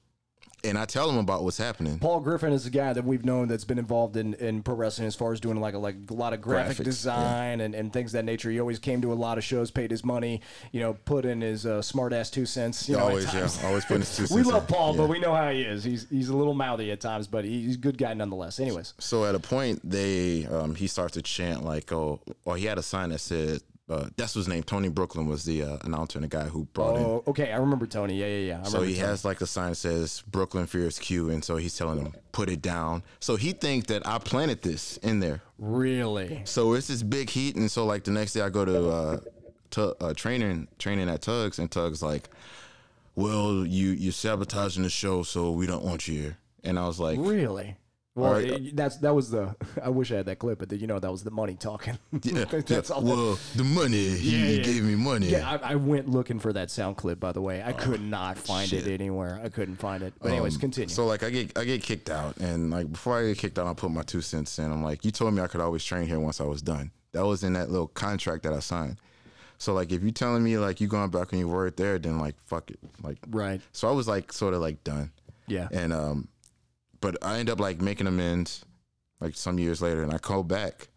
and I tell him about what's happening. Paul Griffin is a guy that we've known that's been involved in, in pro wrestling as far as doing like a, like a lot of graphic Graphics, design and, and things of that nature. He always came to a lot of shows, paid his money, you know, put in his uh, smart ass two cents. You know, at always, yeah, times. always putting his two We love in, Paul, yeah. but we know how he is. He's he's a little mouthy at times, but he's a good guy nonetheless. Anyways, So at a point, they um, he starts to chant like, "Oh," or he had a sign that said, uh, "That's his name." Tony Brooklyn was the uh, announcer and the guy who brought in. oh, okay, I remember Tony. Yeah, yeah, yeah. I So he Tony. has like a sign that says Brooklyn Fears Q, and so he's telling him put it down. So he thinks that I planted this in there. really. So it's this big heat, and so like the next day I go to uh, to uh, training training at Tugs, and Tugs like, well, you you're sabotaging the show, so we don't want you here. And I was like, Really? Well, right. it- that's that was the. I wish I had that clip, but the, you know that was the money talking. yeah, that's all. that- well, the money he, Yeah, he yeah. gave me money. yeah, I, I went looking for that sound clip. By the way, I could not find it Oh, anywhere. I couldn't find it. But anyways, Um, continue. So like I get I get kicked out, and like before I get kicked out, I put my two cents in. I'm like, you told me I could always train here once I was done. That was in that little contract that I signed. So like if you telling me like you going back on your word there, then like fuck it, like right. So I was like sort of like done, Yeah. and um, but I end up like making amends, like some years later, and I go back,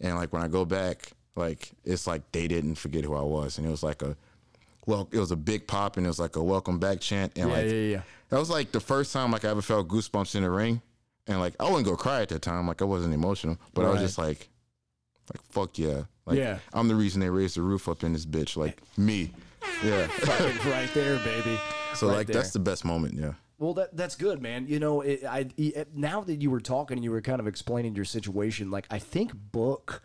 and like when I go back, like it's like they didn't forget who I was, and it was like a, well, it was a big pop, and it was like a welcome back chant, and Yeah, like yeah, yeah. that was like the first time like I ever felt goosebumps in the ring, and like I wouldn't go cry at that time, like I wasn't emotional, but I was just like, like fuck yeah, like Yeah. I'm the reason they raised the roof up in this bitch, like me, yeah. Right there, baby. so Right like there. that's the best moment, yeah. Well, that that's good, man. You know, it, I it, now that you were talking, and you were kind of explaining your situation. Like, I think Book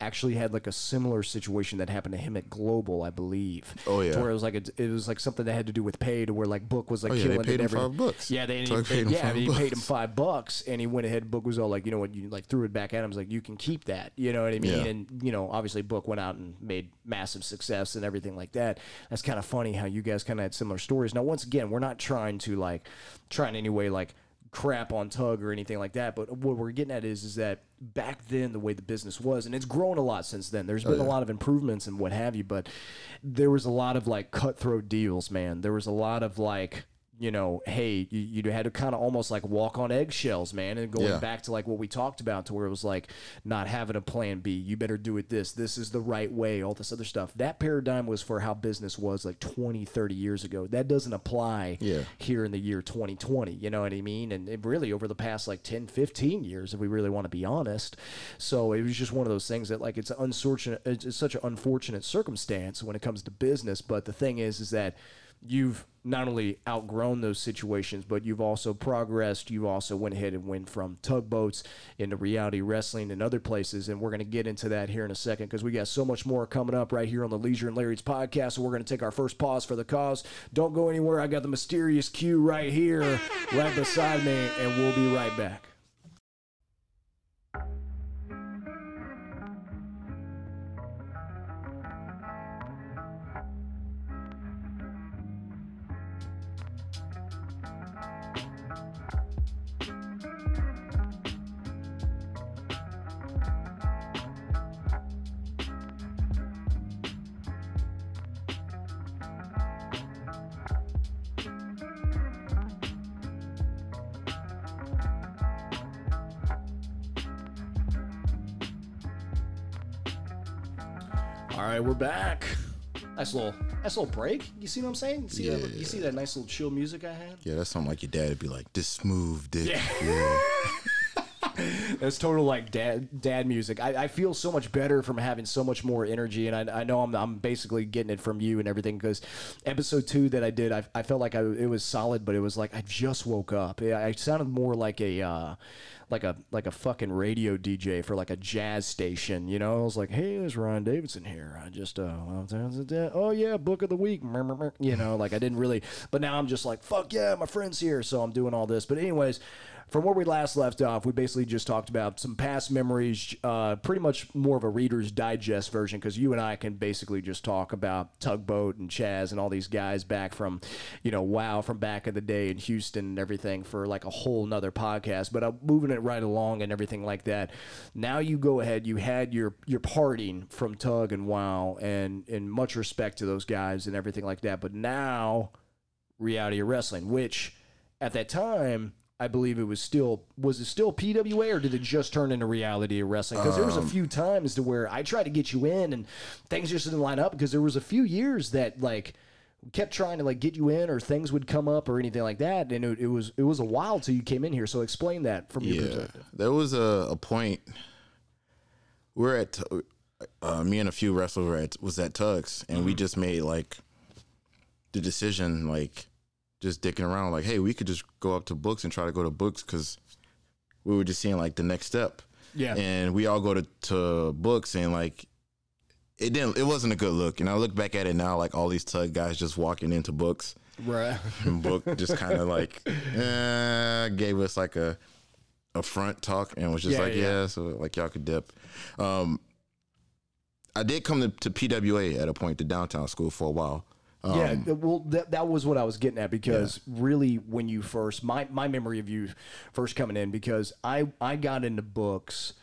actually had like a similar situation that happened to him at Global, I believe. Oh, yeah. to where it was like a, it was like something that had to do with pay, to where like Book was like Oh, yeah, they killing it paid him five bucks. Yeah, they Tug paid him yeah, five he paid him five bucks, and he went ahead. Book was all like, you know what, you like threw it back at him. Was like, you can keep that. You know what I mean? Yeah. And you know, obviously, Book went out and made massive success and everything like that. That's kind of funny how you guys kind of had similar stories. Now, once again, we're not trying to like try in any way like crap on Tug or anything like that. But what we're getting at is is that back then the way the business was, and it's grown a lot since then. There's oh, been a lot of improvements and what have you, but there was a lot of like cutthroat deals, man. There was a lot of like you know, hey, you, you had to kind of almost like walk on eggshells, man. And going Yeah. back to like what we talked about, to where it was like not having a plan B. You better do it this. This is the right way, all this other stuff. That paradigm was for how business was like 20, 30 years ago. That doesn't apply Yeah. here in the year 2020. You know what I mean? And it really over the past like 10, 15 years, if we really want to be honest. So it was just one of those things that like it's an unfortunate, it's it's such an unfortunate circumstance when it comes to business. But the thing is, is that you've not only outgrown those situations, but you've also progressed. You've also went ahead and went from tugboats into reality wrestling and other places. And we're going to get into that here in a second because we got so much more coming up right here on the Leisure and Lariats podcast. So we're going to take our first pause for the cause. Don't go anywhere. I got the mysterious Q right here, right beside me, and we'll be right back. All right, we're back. Nice little, nice little break. You see what I'm saying? You see, that, you see that nice little chill music I had? Yeah, that's something like your dad would be like, this smooth dick. Yeah. That's total like dad dad music. I, I feel so much better from having so much more energy, and I, I know I'm, I'm basically getting it from you and everything because episode two that I did, I, I felt like I, it was solid, but it was like I just woke up. I, I sounded more like a uh, like a like a fucking radio DJ for like a jazz station. You know, I was like, hey, there's Ryan Davidson here. I just uh, oh yeah, book of the week. You know, like I didn't really, but now I'm just like, fuck yeah, my friend's here, so I'm doing all this. But anyways from where we last left off, we basically just talked about some past memories, uh, pretty much more of a Reader's Digest version, because you and I can basically just talk about Tugboat and Chaz and all these guys back from, you know, WoW from back in the day in Houston and everything for like a whole nother podcast. But I'm moving it right along and everything like that. Now you go ahead, you had your your parting from Tug and WoW, and in much respect to those guys and everything like that. But now reality of wrestling, which at that time, I believe it was still was it still PWA or did it just turn into reality of wrestling? Because there was a Um, few times to where I tried to get you in and things just didn't line up because there was a few years that like kept trying to like get you in or things would come up or anything like that and it, it was it was a while till you came in here so explain that from your Yeah, perspective there was a, a point. We're at uh, me and a few wrestlers were at, was at Tugs, and Mm-hmm. we just made like the decision, like just dicking around, like, hey, we could just go up to books and try to go to books because we were just seeing like the next step. Yeah. and we all go to, to books and like it didn't it wasn't a good look and i look back at it now like all these tug guys just walking into books right and book just kind of like eh, gave us like a a front talk and was just Yeah, like yeah. yeah. so like y'all could dip um i did come to, to pwa at a point to downtown school for a while um, yeah, th- well, that, that was what I was getting at because really, when you first, my, my memory of you first coming in, because I, I got into books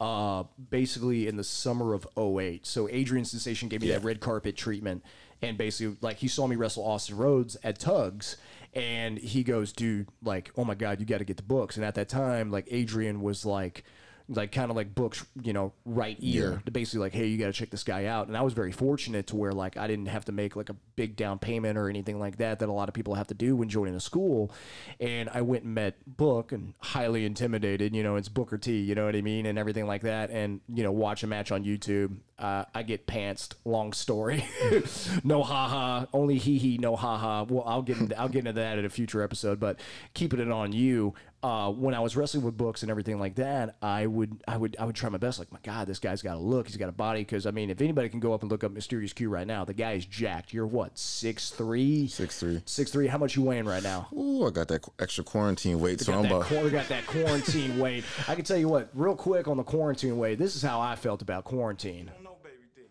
uh, basically in the summer of 08. So Adrian Sensation gave me that red carpet treatment. And basically, like, he saw me wrestle Austin Rhodes at Tugs. And he goes, dude, like, oh my God, you got to get the books. And at that time, like, Adrian was like, like kind of like books, you know, right ear to basically like, hey, you got to check this guy out. And I was very fortunate to where like I didn't have to make like a big down payment or anything like that that a lot of people have to do when joining a school. And I went and met Book and highly intimidated, you know, it's Booker T, you know what I mean, and everything like that. And you know, watch a match on YouTube. Uh, I get pantsed. Long story. no haha. Only hee hee. No haha. Well, I'll get into, I'll get into that in a future episode. But keeping it on you. Uh, when I was wrestling with books and everything like that, I would I would I would try my best. Like my God, this guy's got a look. He's got a body. Because I mean, if anybody can go up and look up Mysterious Q right now, the guy is jacked. You're what six three? Six three. Six three. How much you weighing right now? Ooh, i got that extra quarantine weight so i'm about quar- got that quarantine weight. I can tell you what, real quick on the quarantine weight. This is how I felt about quarantine. don't know, baby D.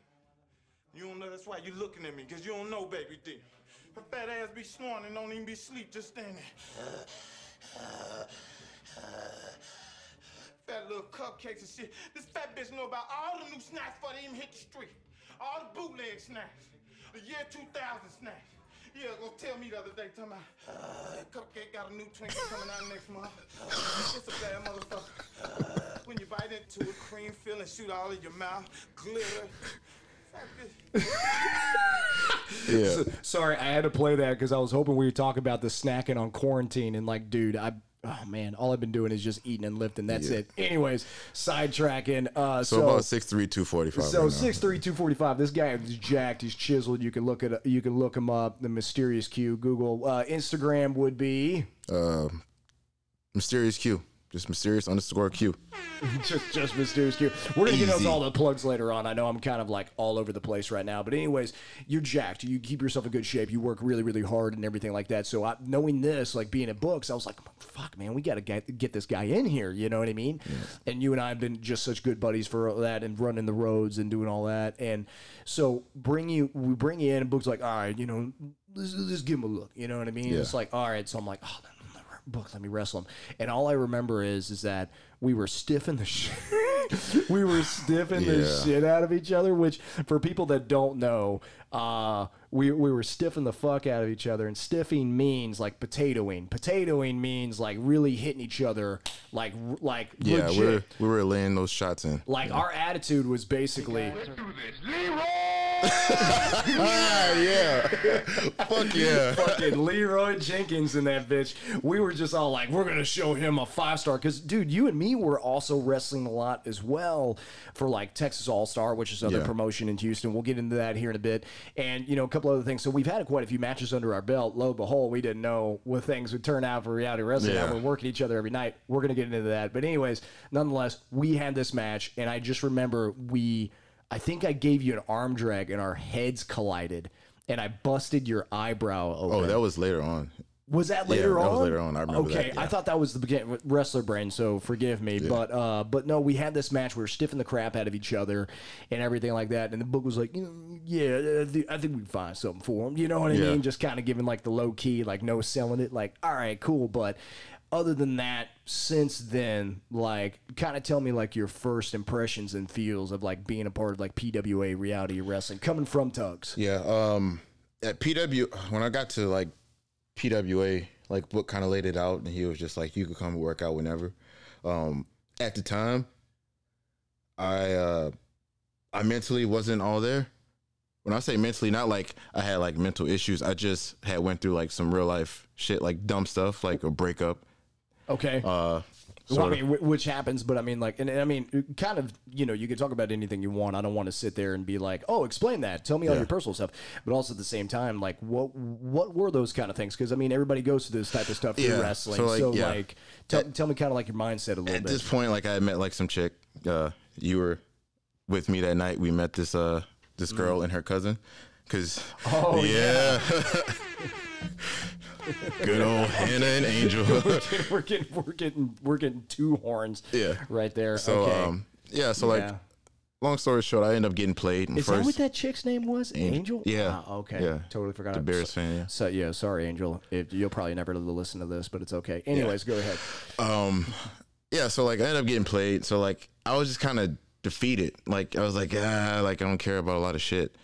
You don't know. That's why you looking at me, cause you don't know, baby D. Her fat ass be snoring and don't even be sleep, just standing. Fat little cupcakes and shit. This fat bitch know about all the new snacks before they even hit the street. All the bootleg snacks. The year 2000 snacks. Yeah, go tell me the other day, talking about uh, Cupcake got a new Twinkie coming out next month. It's a bad motherfucker. When you bite into it, cream filling shoot all in your mouth, glitter. Yeah Sorry, I had to play that because I was hoping we were talking about the snacking on quarantine and like, dude, I. Oh man, all I've been doing is just eating and lifting. That's Yeah. it. Anyways, sidetracking. Uh, so, so about six three two forty five So six three two forty five. This guy is jacked. He's chiseled. You can look at you can look him up. The mysterious Q. Google. Uh, Instagram would be uh, mysterious q just mysterious underscore q just just mysterious Q. We're gonna get into all the plugs later on. I know I'm kind of like all over the place right now, but anyways, you're jacked. You keep yourself in good shape. You work really really hard and everything like that. So I, knowing this, like being at books, I was like, fuck man, we gotta get get this guy in here. You know what I mean? And you and I have been just such good buddies for that and running the roads and doing all that. And so bring you we bring you in and books like, all right, you know, let's, let's give him a look. You know what I mean? Yeah. It's like, all right. So I'm like, oh. Book, let me wrestle him. And all I remember is is that we were stiffing the shit. we were stiffing the Yeah. shit out of each other. Which, for people that don't know, uh, we we were stiffing the fuck out of each other. And stiffing means like potatoing. Potatoing means like really hitting each other, like like yeah legit. we're we were laying those shots in like our attitude was basically ah yeah fuck yeah fucking Leroy Jenkins in that bitch. We were just all like, we're gonna show him a five star. Cause dude, you and me were also wrestling a lot as well for like Texas All Star, which is another Yeah. promotion in Houston. We'll get into that here in a bit. And you know, a couple other things. So we've had quite a few matches under our belt. Lo and behold, we didn't know what things would turn out for reality wrestling. Yeah. Now We're working each other every night. We're gonna get into that. But anyways, nonetheless, we had this match, and I just remember we I think I gave you an arm drag and our heads collided. And I busted your eyebrow open. oh that was later on Was that Yeah, later that on? was later on. I remember Okay, that, yeah. I thought that was the beginning wrestler brain, so forgive me. But uh, but no, we had this match. We were stiffing the crap out of each other and everything like that. And the book was like, know, yeah, I think we find something for him. You know what I Yeah. mean? Just kind of giving like the low key, like no selling it. Like, all right, cool. But other than that, since then, like, kind of tell me like your first impressions and feels of like being a part of like PWA reality wrestling coming from Tugs. Yeah. Um, at PW, when I got to like PWA, Like Book kind of laid it out, and he was just like, "You could come work out whenever." Um, at the time, I uh, I mentally wasn't all there. When I say mentally, not like I had like mental issues. I just had went through like some real life shit, like dumb stuff, like a breakup. Okay. Uh, Well, I mean, wh- which happens, but I mean, like, and, and I mean, kind of, you know, you can talk about anything you want. I don't want to sit there and be like, "Oh, explain that. Tell me all Yeah. your personal stuff." But also at the same time, like, what what were those kind of things? Because I mean, everybody goes through this type of stuff through Yeah. wrestling. So, So, like, like, yeah. tell, tell me kind of like your mindset a little bit. at bit. this point, like I had met like some chick. Uh, you were with me that night. We met this uh this girl and her cousin. Cause Oh, yeah, good old Hannah and Angel. we're getting we're getting we're getting two horns. Yeah. right there. so okay. um yeah, so like Yeah. long story short, I ended up getting played. And Is first, that what that chick's name was? Angel? Yeah. Ah, okay. Yeah. Totally forgot. The Bears fan, yeah. So yeah, sorry, Angel. If, you'll probably never listen to this, but it's okay. Anyways, go ahead. um yeah so like i ended up getting played so like i was just kind of defeated like i was like ah like i don't care about a lot of shit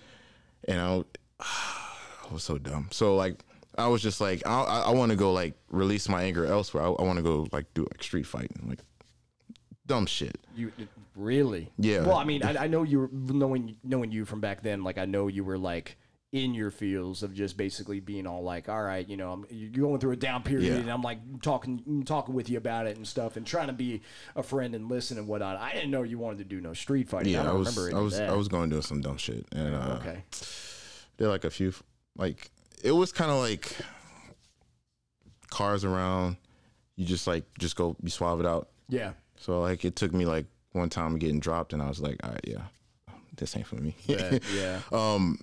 and i, I was so dumb so like i was just like i, I, I want to go like release my anger elsewhere i, I want to go like do like street fighting like dumb shit You really? Yeah. Well, I mean, I, I know you were knowing knowing you from back then. Like, I know you were like in your fields of just basically being all like, all right, you know, I'm, you're going through a down period, Yeah. and I'm like talking talking with you about it and stuff, and trying to be a friend and listen and whatnot. I didn't know you wanted to do no street fighting. I yeah don't i, was remember i was i was going to do some dumb shit and uh okay. There like a few like it was kind of like cars around. You just like just go you swab it out. Yeah. So like it took me like one time getting dropped, and I was like, all right, yeah, this ain't for me. Yeah. yeah. um,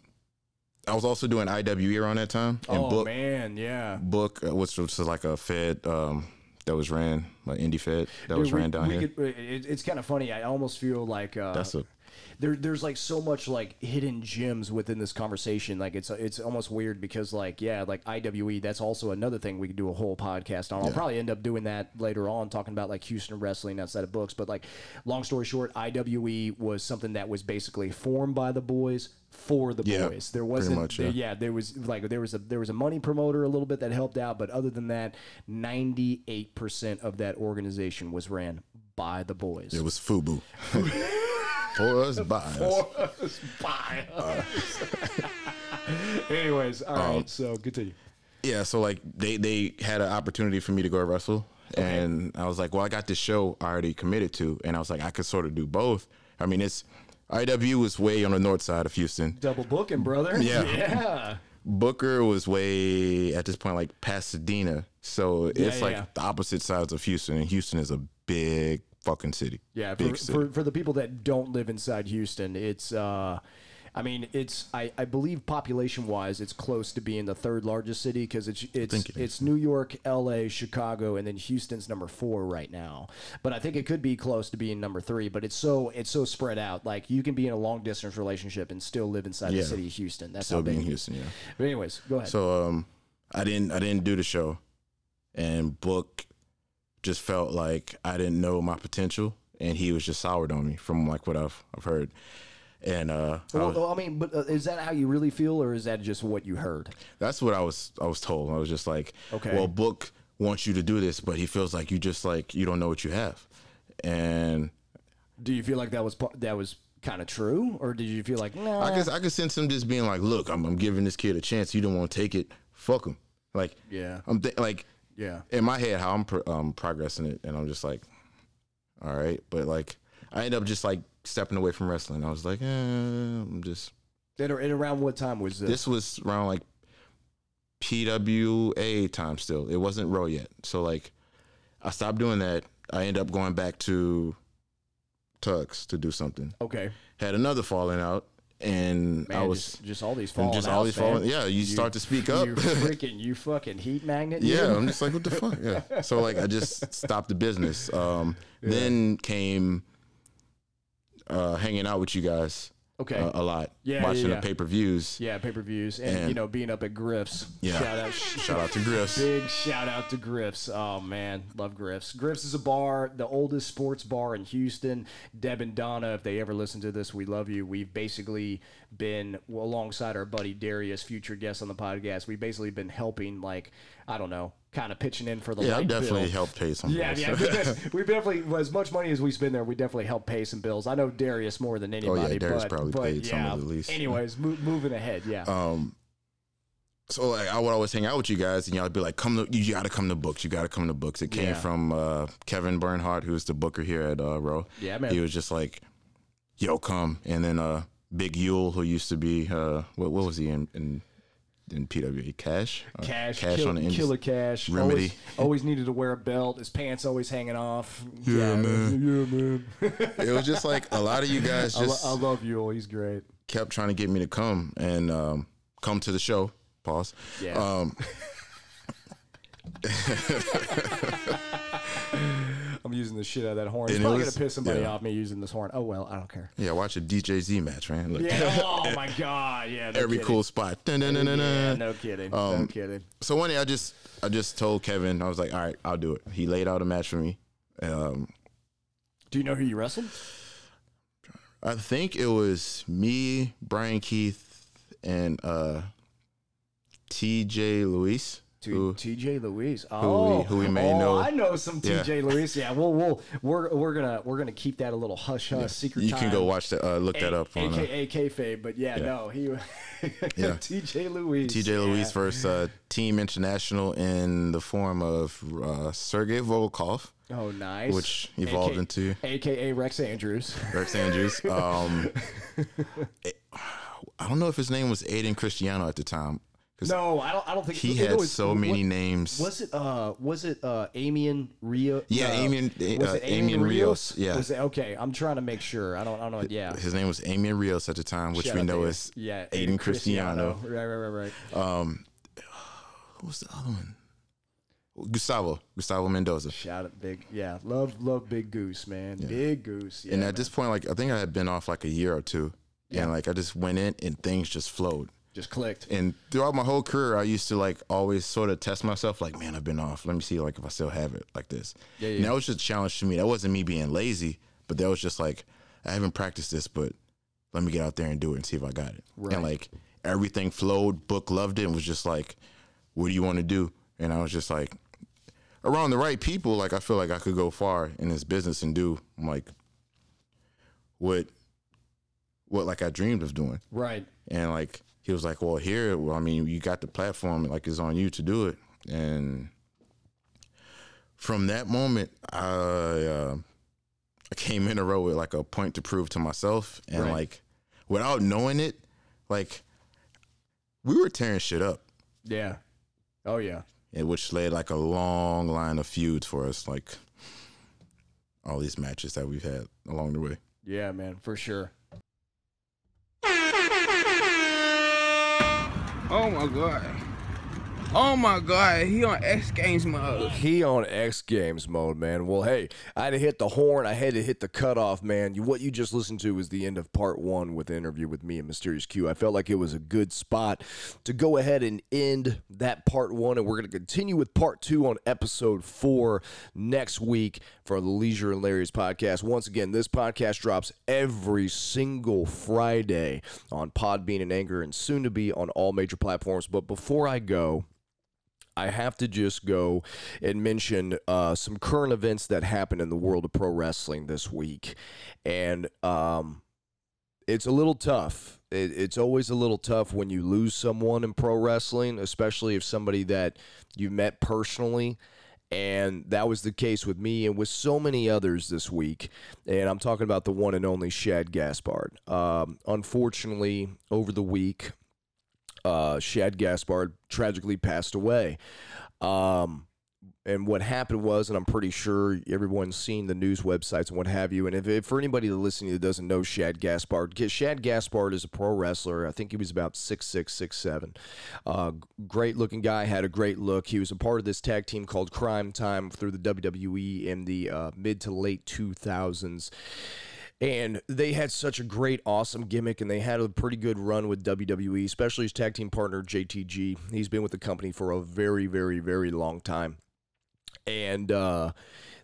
I was also doing IWE around that time, and oh book man, yeah. book uh, which was like a Fed um that was ran like indie Fed that was Dude, we- ran down we here. could- it, it's kind of funny. I almost feel like uh, That's a there, there's like so much like hidden gems within this conversation. Like it's it's almost weird because like yeah, like IWE. That's also another thing we could do a whole podcast on. I'll probably end up doing that later on, talking about like Houston wrestling outside of books. But like, long story short, IWE was something that was basically formed by the boys for the Yeah, boys. There wasn't, much, there- yeah. yeah, there was like there was a there was a money promoter a little bit that helped out, but other than that, ninety eight percent of that organization was ran by the boys. it was FUBU. For us, by us. by us. Anyways, all right. Uh, so continue. yeah, so like they they had an opportunity for me to go wrestle, and I was like, well, I got this show already committed to, and I was like, I could sort of do both. I mean, it's IW was way on the north side of Houston. Double booking, brother. Yeah. Yeah. Booker was way at this point like Pasadena, so it's Yeah, like yeah. the opposite sides of Houston, and Houston is a big fucking city. Yeah, for, city. for, for the people that don't live inside Houston, it's uh, I mean, it's I, I believe population wise, it's close to being the third largest city because it's it's it is. New York, L.A., Chicago, and then Houston's number four right now. But I think it could be close to being number three. But it's so it's so spread out. Like you can be in a long distance relationship and still live inside Yeah. the city of Houston. That's Still how big being. Houston, yeah. But anyways, go ahead. So um, I didn't I didn't do the show, and Book just felt like I didn't know my potential, and he was just soured on me from like what I've I've heard, and uh, I was- well, I mean, but uh, is that how you really feel, or is that just what you heard? that's what I was I was told. I was just like, Okay. well, Book wants you to do this, but he feels like you just like you don't know what you have, and Do you feel like that was that was kind of true, or did you feel like no? I guess I could sense him just being like, "Look, I'm, I'm giving this kid a chance. You don't want to take it. Fuck him." Like, Yeah. I'm th- like, Yeah. in my head, how I'm pro- um, progressing it, and I'm just like, all right, but like, I end up just like stepping away from wrestling. I was like, eh, I'm just. And, around what time was this? This was around like PWA time. Still, it wasn't Raw yet. So like, I stopped doing that. I end up going back to Tugs to do something. okay. Had another falling out, and Man, I was just, just all these falling just all these falling. Yeah, you, start to speak up. You freaking, you fucking heat magnet. yeah, you. I'm just like, what the fuck? Yeah. So like, I just stopped the business. Um, Then came uh, hanging out with you guys Okay. uh, a lot, Yeah, watching yeah, the pay per views. yeah, pay per views, and, And- you know, being up at Griff's. Yeah. Shout out. Shout out to Griff's. Big shout out to Griff's. Oh man, love Griff's. Griff's is a bar, the oldest sports bar in Houston. Deb and Donna, if they ever listen to this, we love you. We've basically been well, alongside our buddy Darius, future guest on the podcast. We've basically been helping, like I don't know, kind of pitching in for the Yeah, I light definitely bill. helped pay some. Yeah, bills. yeah, we we definitely as much money as we spend there, we definitely help pay some bills. I know Darius more than anybody. Oh, Darius but, probably but paid some of the least. Anyways, mo- moving ahead, yeah. Um, so like I would always hang out with you guys, and y'all would be like, "Come to you got to come to books. You got to come to books." It came Yeah. from uh, Kevin Bernhardt, who's the booker here at uh, Row. Yeah, man. He was just like, "Yo, come," and then uh, Big Yule, who used to be uh, what, what was he in in, in PWA? Cash, Uh, Cash, Cash kill, on the Indies. killer cash. Remedy. Always, always needed to wear a belt. His pants always hanging off. Yeah, man. Yeah, man. It was just like a lot of you guys I, lo- just I love you. He's great. kept trying to get me to come and um, come to the show. Pause. Yeah. Um, I'm using the shit out of that horn. And it probably was- gonna piss somebody yeah. off me using this horn. Oh well, I don't care. yeah, watch a DJZ match, man. Like, Yeah. oh my god. Yeah. No every kidding. cool spot. Dun, dun, dun, dun, Yeah, dun. no kidding. no Um, kidding. So one day I just I just told Kevin I was like, all right, I'll do it. He laid out a match for me. Um, Do you know who you wrestled? I think it was me, Brian Keith, and uh, T.J. Luis. T- who- TJ Louise. Oh, who we may oh, know. I know some Yeah. TJ Louise. Yeah, we'll, we'll we're we're gonna we're gonna keep that a little hush hush secret. you can go watch that. Uh, look that up on uh, AKA kayfabe, but yeah, Yeah. no, he Yeah. TJ Louise. T.J. yeah. Luis versus uh, Team International in the form of uh, Sergey Volkov, Oh, nice. which evolved AK into AKA Rex Andrews. Rex Andrews. Um, I don't know if his name was Aiden Cristiano at the time. No, I don't. I don't think He it had was- so what- many names. Was it uh was it uh Amian Rio? Yeah, uh, Amian- was uh, it Amian Rios, yeah. Was it, okay, I'm trying to make sure. I don't I don't know. Yeah. His name was Amian Rios at the time, which Shout we know is yeah Aiden Cristiano. Right, right, right, right. Um, who was the other one? Gustavo, Gustavo Mendoza. Shout out big yeah love love Big Goose man Big Goose yeah and at man. this point, like I think I had been off like a year or two, and like I just went in and things just flowed. Just clicked. And throughout my whole career, I used to like always sort of test myself, like, man, I've been off. Let me see, like, if I still have it, like this. Yeah, yeah. And that was just a challenge to me. That wasn't me being lazy, but that was just like, I haven't practiced this, but let me get out there and do it and see if I got it. Right. And like everything flowed. Book loved it. and was just like, what do you want to do? And I was just like, around the right people, like I feel like I could go far in this business and do like what what like I dreamed of doing. Right. And like he was like, "Well, here, well, I mean, you got the platform, like it's on you to do it." And from that moment, I uh, I came in a row with like a point to prove to myself, and Right. like without knowing it, like we were tearing shit up, Yeah. Oh yeah. and which led like a long line of feuds for us, like all these matches that we've had along the way. Yeah, man, for sure. Oh my god. Oh my god, he on X Games mode. He on X Games mode, man. Well, hey, I had to hit the horn. I had to hit the cutoff, man. You, what you just listened to was the end of part one with the interview with me and Mysterious Q. I felt like it was a good spot to go ahead and end that part one, and we're going to continue with part two on episode four next week for the Leisure and Lariats podcast. Once again, this podcast drops every single Friday on Podbean and Anchor, and soon to be on all major platforms. But before I go, I have to just go and mention uh, some current events that happened in the world of pro wrestling this week, and um, it's a little tough. It, it's always a little tough when you lose someone in pro wrestling, especially if somebody that you met personally. And that was the case with me and with so many others this week. And I'm talking about the one and only Shad Gaspard. Um, unfortunately, over the week, uh, Shad Gaspard tragically passed away. Um, and what happened was, and I'm pretty sure everyone's seen the news websites and what have you. And if, if for anybody listening that doesn't know Shad Gaspard, Shad Gaspard is a pro wrestler. I think he was about six six six seven. Uh, great looking guy, had a great look. He was a part of this tag team called Crime Time through the WWE in the uh, mid to late 2000s and they had such a great, awesome gimmick, and they had a pretty good run with WWE, especially his tag team partner JTG. He's been with the company for a very, very, very long time, and uh,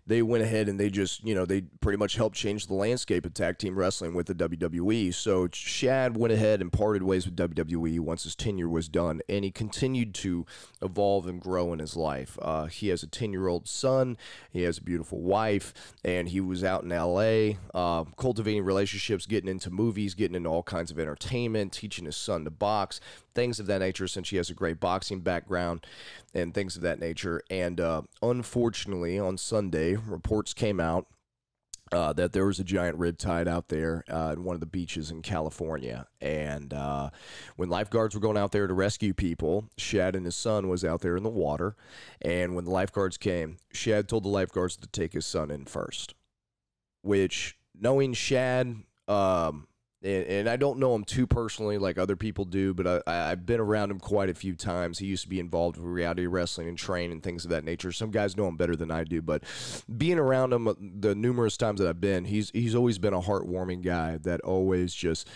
they went ahead and they just, you know, they pretty much helped change the landscape of tag team wrestling with the WWE. So Shad went ahead and parted ways with WWE once his tenure was done, and he continued to evolve and grow in his life. Uh, he has a 10 year old son, he has a beautiful wife, and he was out in LA, uh, cultivating relationships, getting into movies, getting into all kinds of entertainment, teaching his son to box, things of that nature, since she has a great boxing background and things of that nature. And uh, unfortunately, on Sunday, reports came out uh, that there was a giant riptide out there uh, in one of the beaches in California. And uh, when lifeguards were going out there to rescue people, Shad and his son was out there in the water. And when the lifeguards came, Shad told the lifeguards to take his son in first. Which, knowing Shad, um, and, and I don't know him too personally like other people do, but I, I've been around him quite a few times. He used to be involved with reality wrestling and train and things of that nature. Some guys know him better than I do, but being around him uh, the numerous times that I've been, he's he's always been a heartwarming guy that always just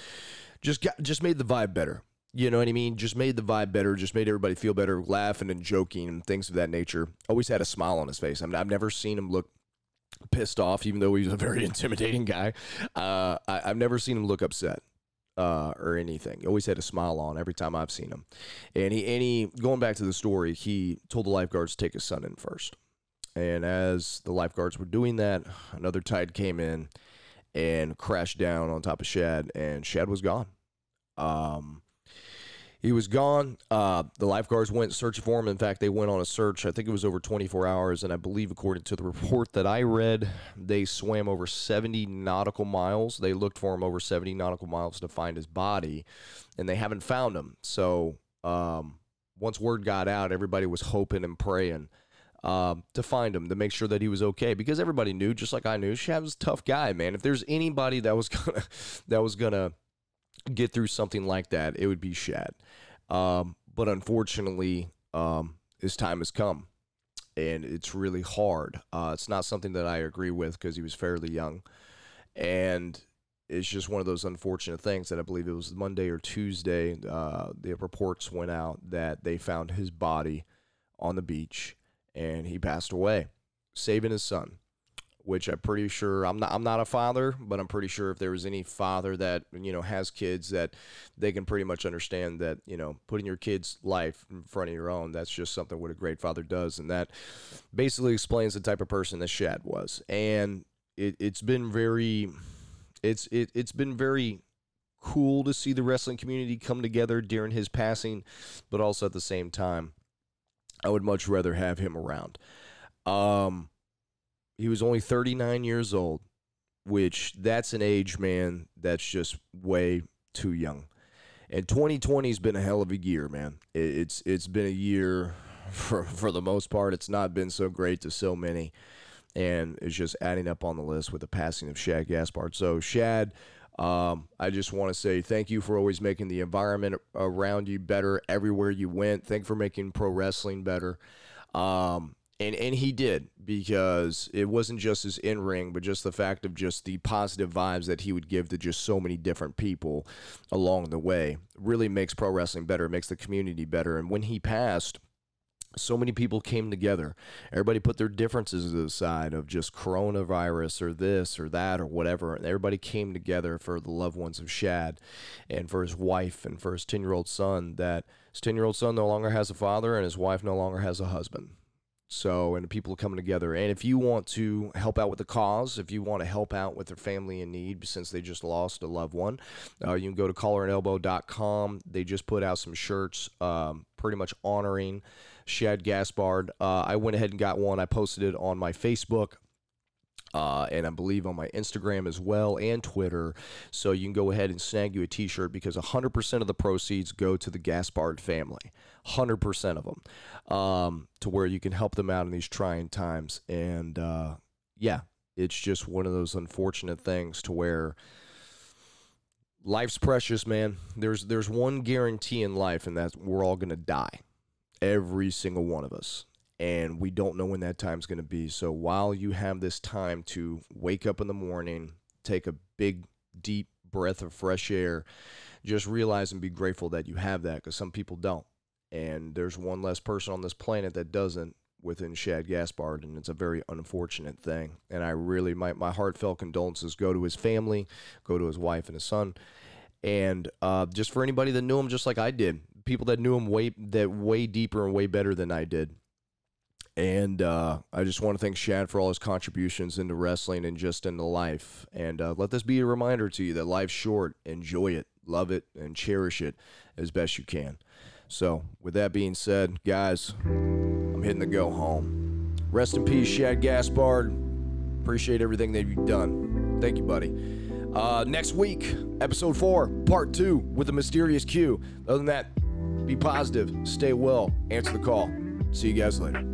just got just made the vibe better. You know what I mean? Just made the vibe better, just made everybody feel better, laughing and joking and things of that nature. Always had a smile on his face. I mean, I've never seen him look pissed off, even though he's a very intimidating guy. Uh, I, I've never seen him look upset. Uh, or anything. He always had a smile on every time I've seen him. And he, and he, going back to the story, he told the lifeguards to take his son in first. And as the lifeguards were doing that, another tide came in and crashed down on top of Shad, and Shad was gone. Um, he was gone. Uh, the lifeguards went searching for him. In fact, they went on a search. I think it was over 24 hours, and I believe, according to the report that I read, they swam over 70 nautical miles. They looked for him over 70 nautical miles to find his body, and they haven't found him. So um, once word got out, everybody was hoping and praying um, to find him to make sure that he was okay because everybody knew, just like I knew, Shad was a tough guy, man. If there's anybody that was gonna that was gonna get through something like that, it would be Shad. Um, but unfortunately, um, his time has come, and it's really hard. Uh, it's not something that I agree with because he was fairly young, and it's just one of those unfortunate things that I believe it was Monday or Tuesday. Uh, the reports went out that they found his body on the beach, and he passed away, saving his son which I'm pretty sure I'm not I'm not a father, but I'm pretty sure if there was any father that you know has kids that they can pretty much understand that you know putting your kid's life in front of your own that's just something what a great father does, and that basically explains the type of person that Shad was, and it, it's been very it's it, it's been very cool to see the wrestling community come together during his passing, but also at the same time, I would much rather have him around. Um, he was only 39 years old, which that's an age, man, that's just way too young. And 2020 has been a hell of a year, man. It's it's been a year for for the most part. It's not been so great to so many, and it's just adding up on the list with the passing of Shad Gaspard. So Shad, um, I just want to say thank you for always making the environment around you better everywhere you went. Thank you for making pro wrestling better. Um, and and he did because it wasn't just his in ring, but just the fact of just the positive vibes that he would give to just so many different people along the way really makes pro wrestling better. Makes the community better. And when he passed, so many people came together. Everybody put their differences to the side of just coronavirus or this or that or whatever. And everybody came together for the loved ones of Shad and for his wife and for his 10 year old son. That his 10 year old son no longer has a father and his wife no longer has a husband. So, and people coming together. And if you want to help out with the cause, if you want to help out with their family in need since they just lost a loved one, uh, you can go to collarandelbow.com. They just put out some shirts um, pretty much honoring Shad Gaspard. Uh, I went ahead and got one. I posted it on my Facebook. Uh, and I believe on my Instagram as well and Twitter. So you can go ahead and snag you a t shirt because 100% of the proceeds go to the Gaspard family. 100% of them. Um, to where you can help them out in these trying times. And uh, yeah, it's just one of those unfortunate things to where life's precious, man. There's there's one guarantee in life, and that's we're all gonna die. Every single one of us and we don't know when that time's going to be. So while you have this time to wake up in the morning, take a big, deep breath of fresh air, just realize and be grateful that you have that because some people don't. And there's one less person on this planet that doesn't. within Shad Gaspard, and it's a very unfortunate thing. And I really, my, my heartfelt condolences go to his family, go to his wife and his son, and uh, just for anybody that knew him, just like I did, people that knew him way that way deeper and way better than I did. And uh, I just want to thank Shad for all his contributions into wrestling and just into life. And uh, let this be a reminder to you that life's short. Enjoy it, love it, and cherish it as best you can. So, with that being said, guys, I'm hitting the go home. Rest in peace, Shad Gaspard. Appreciate everything that you've done. Thank you, buddy. Uh, next week, episode four, part two with the mysterious Q. Other than that, be positive, stay well, answer the call. See you guys later.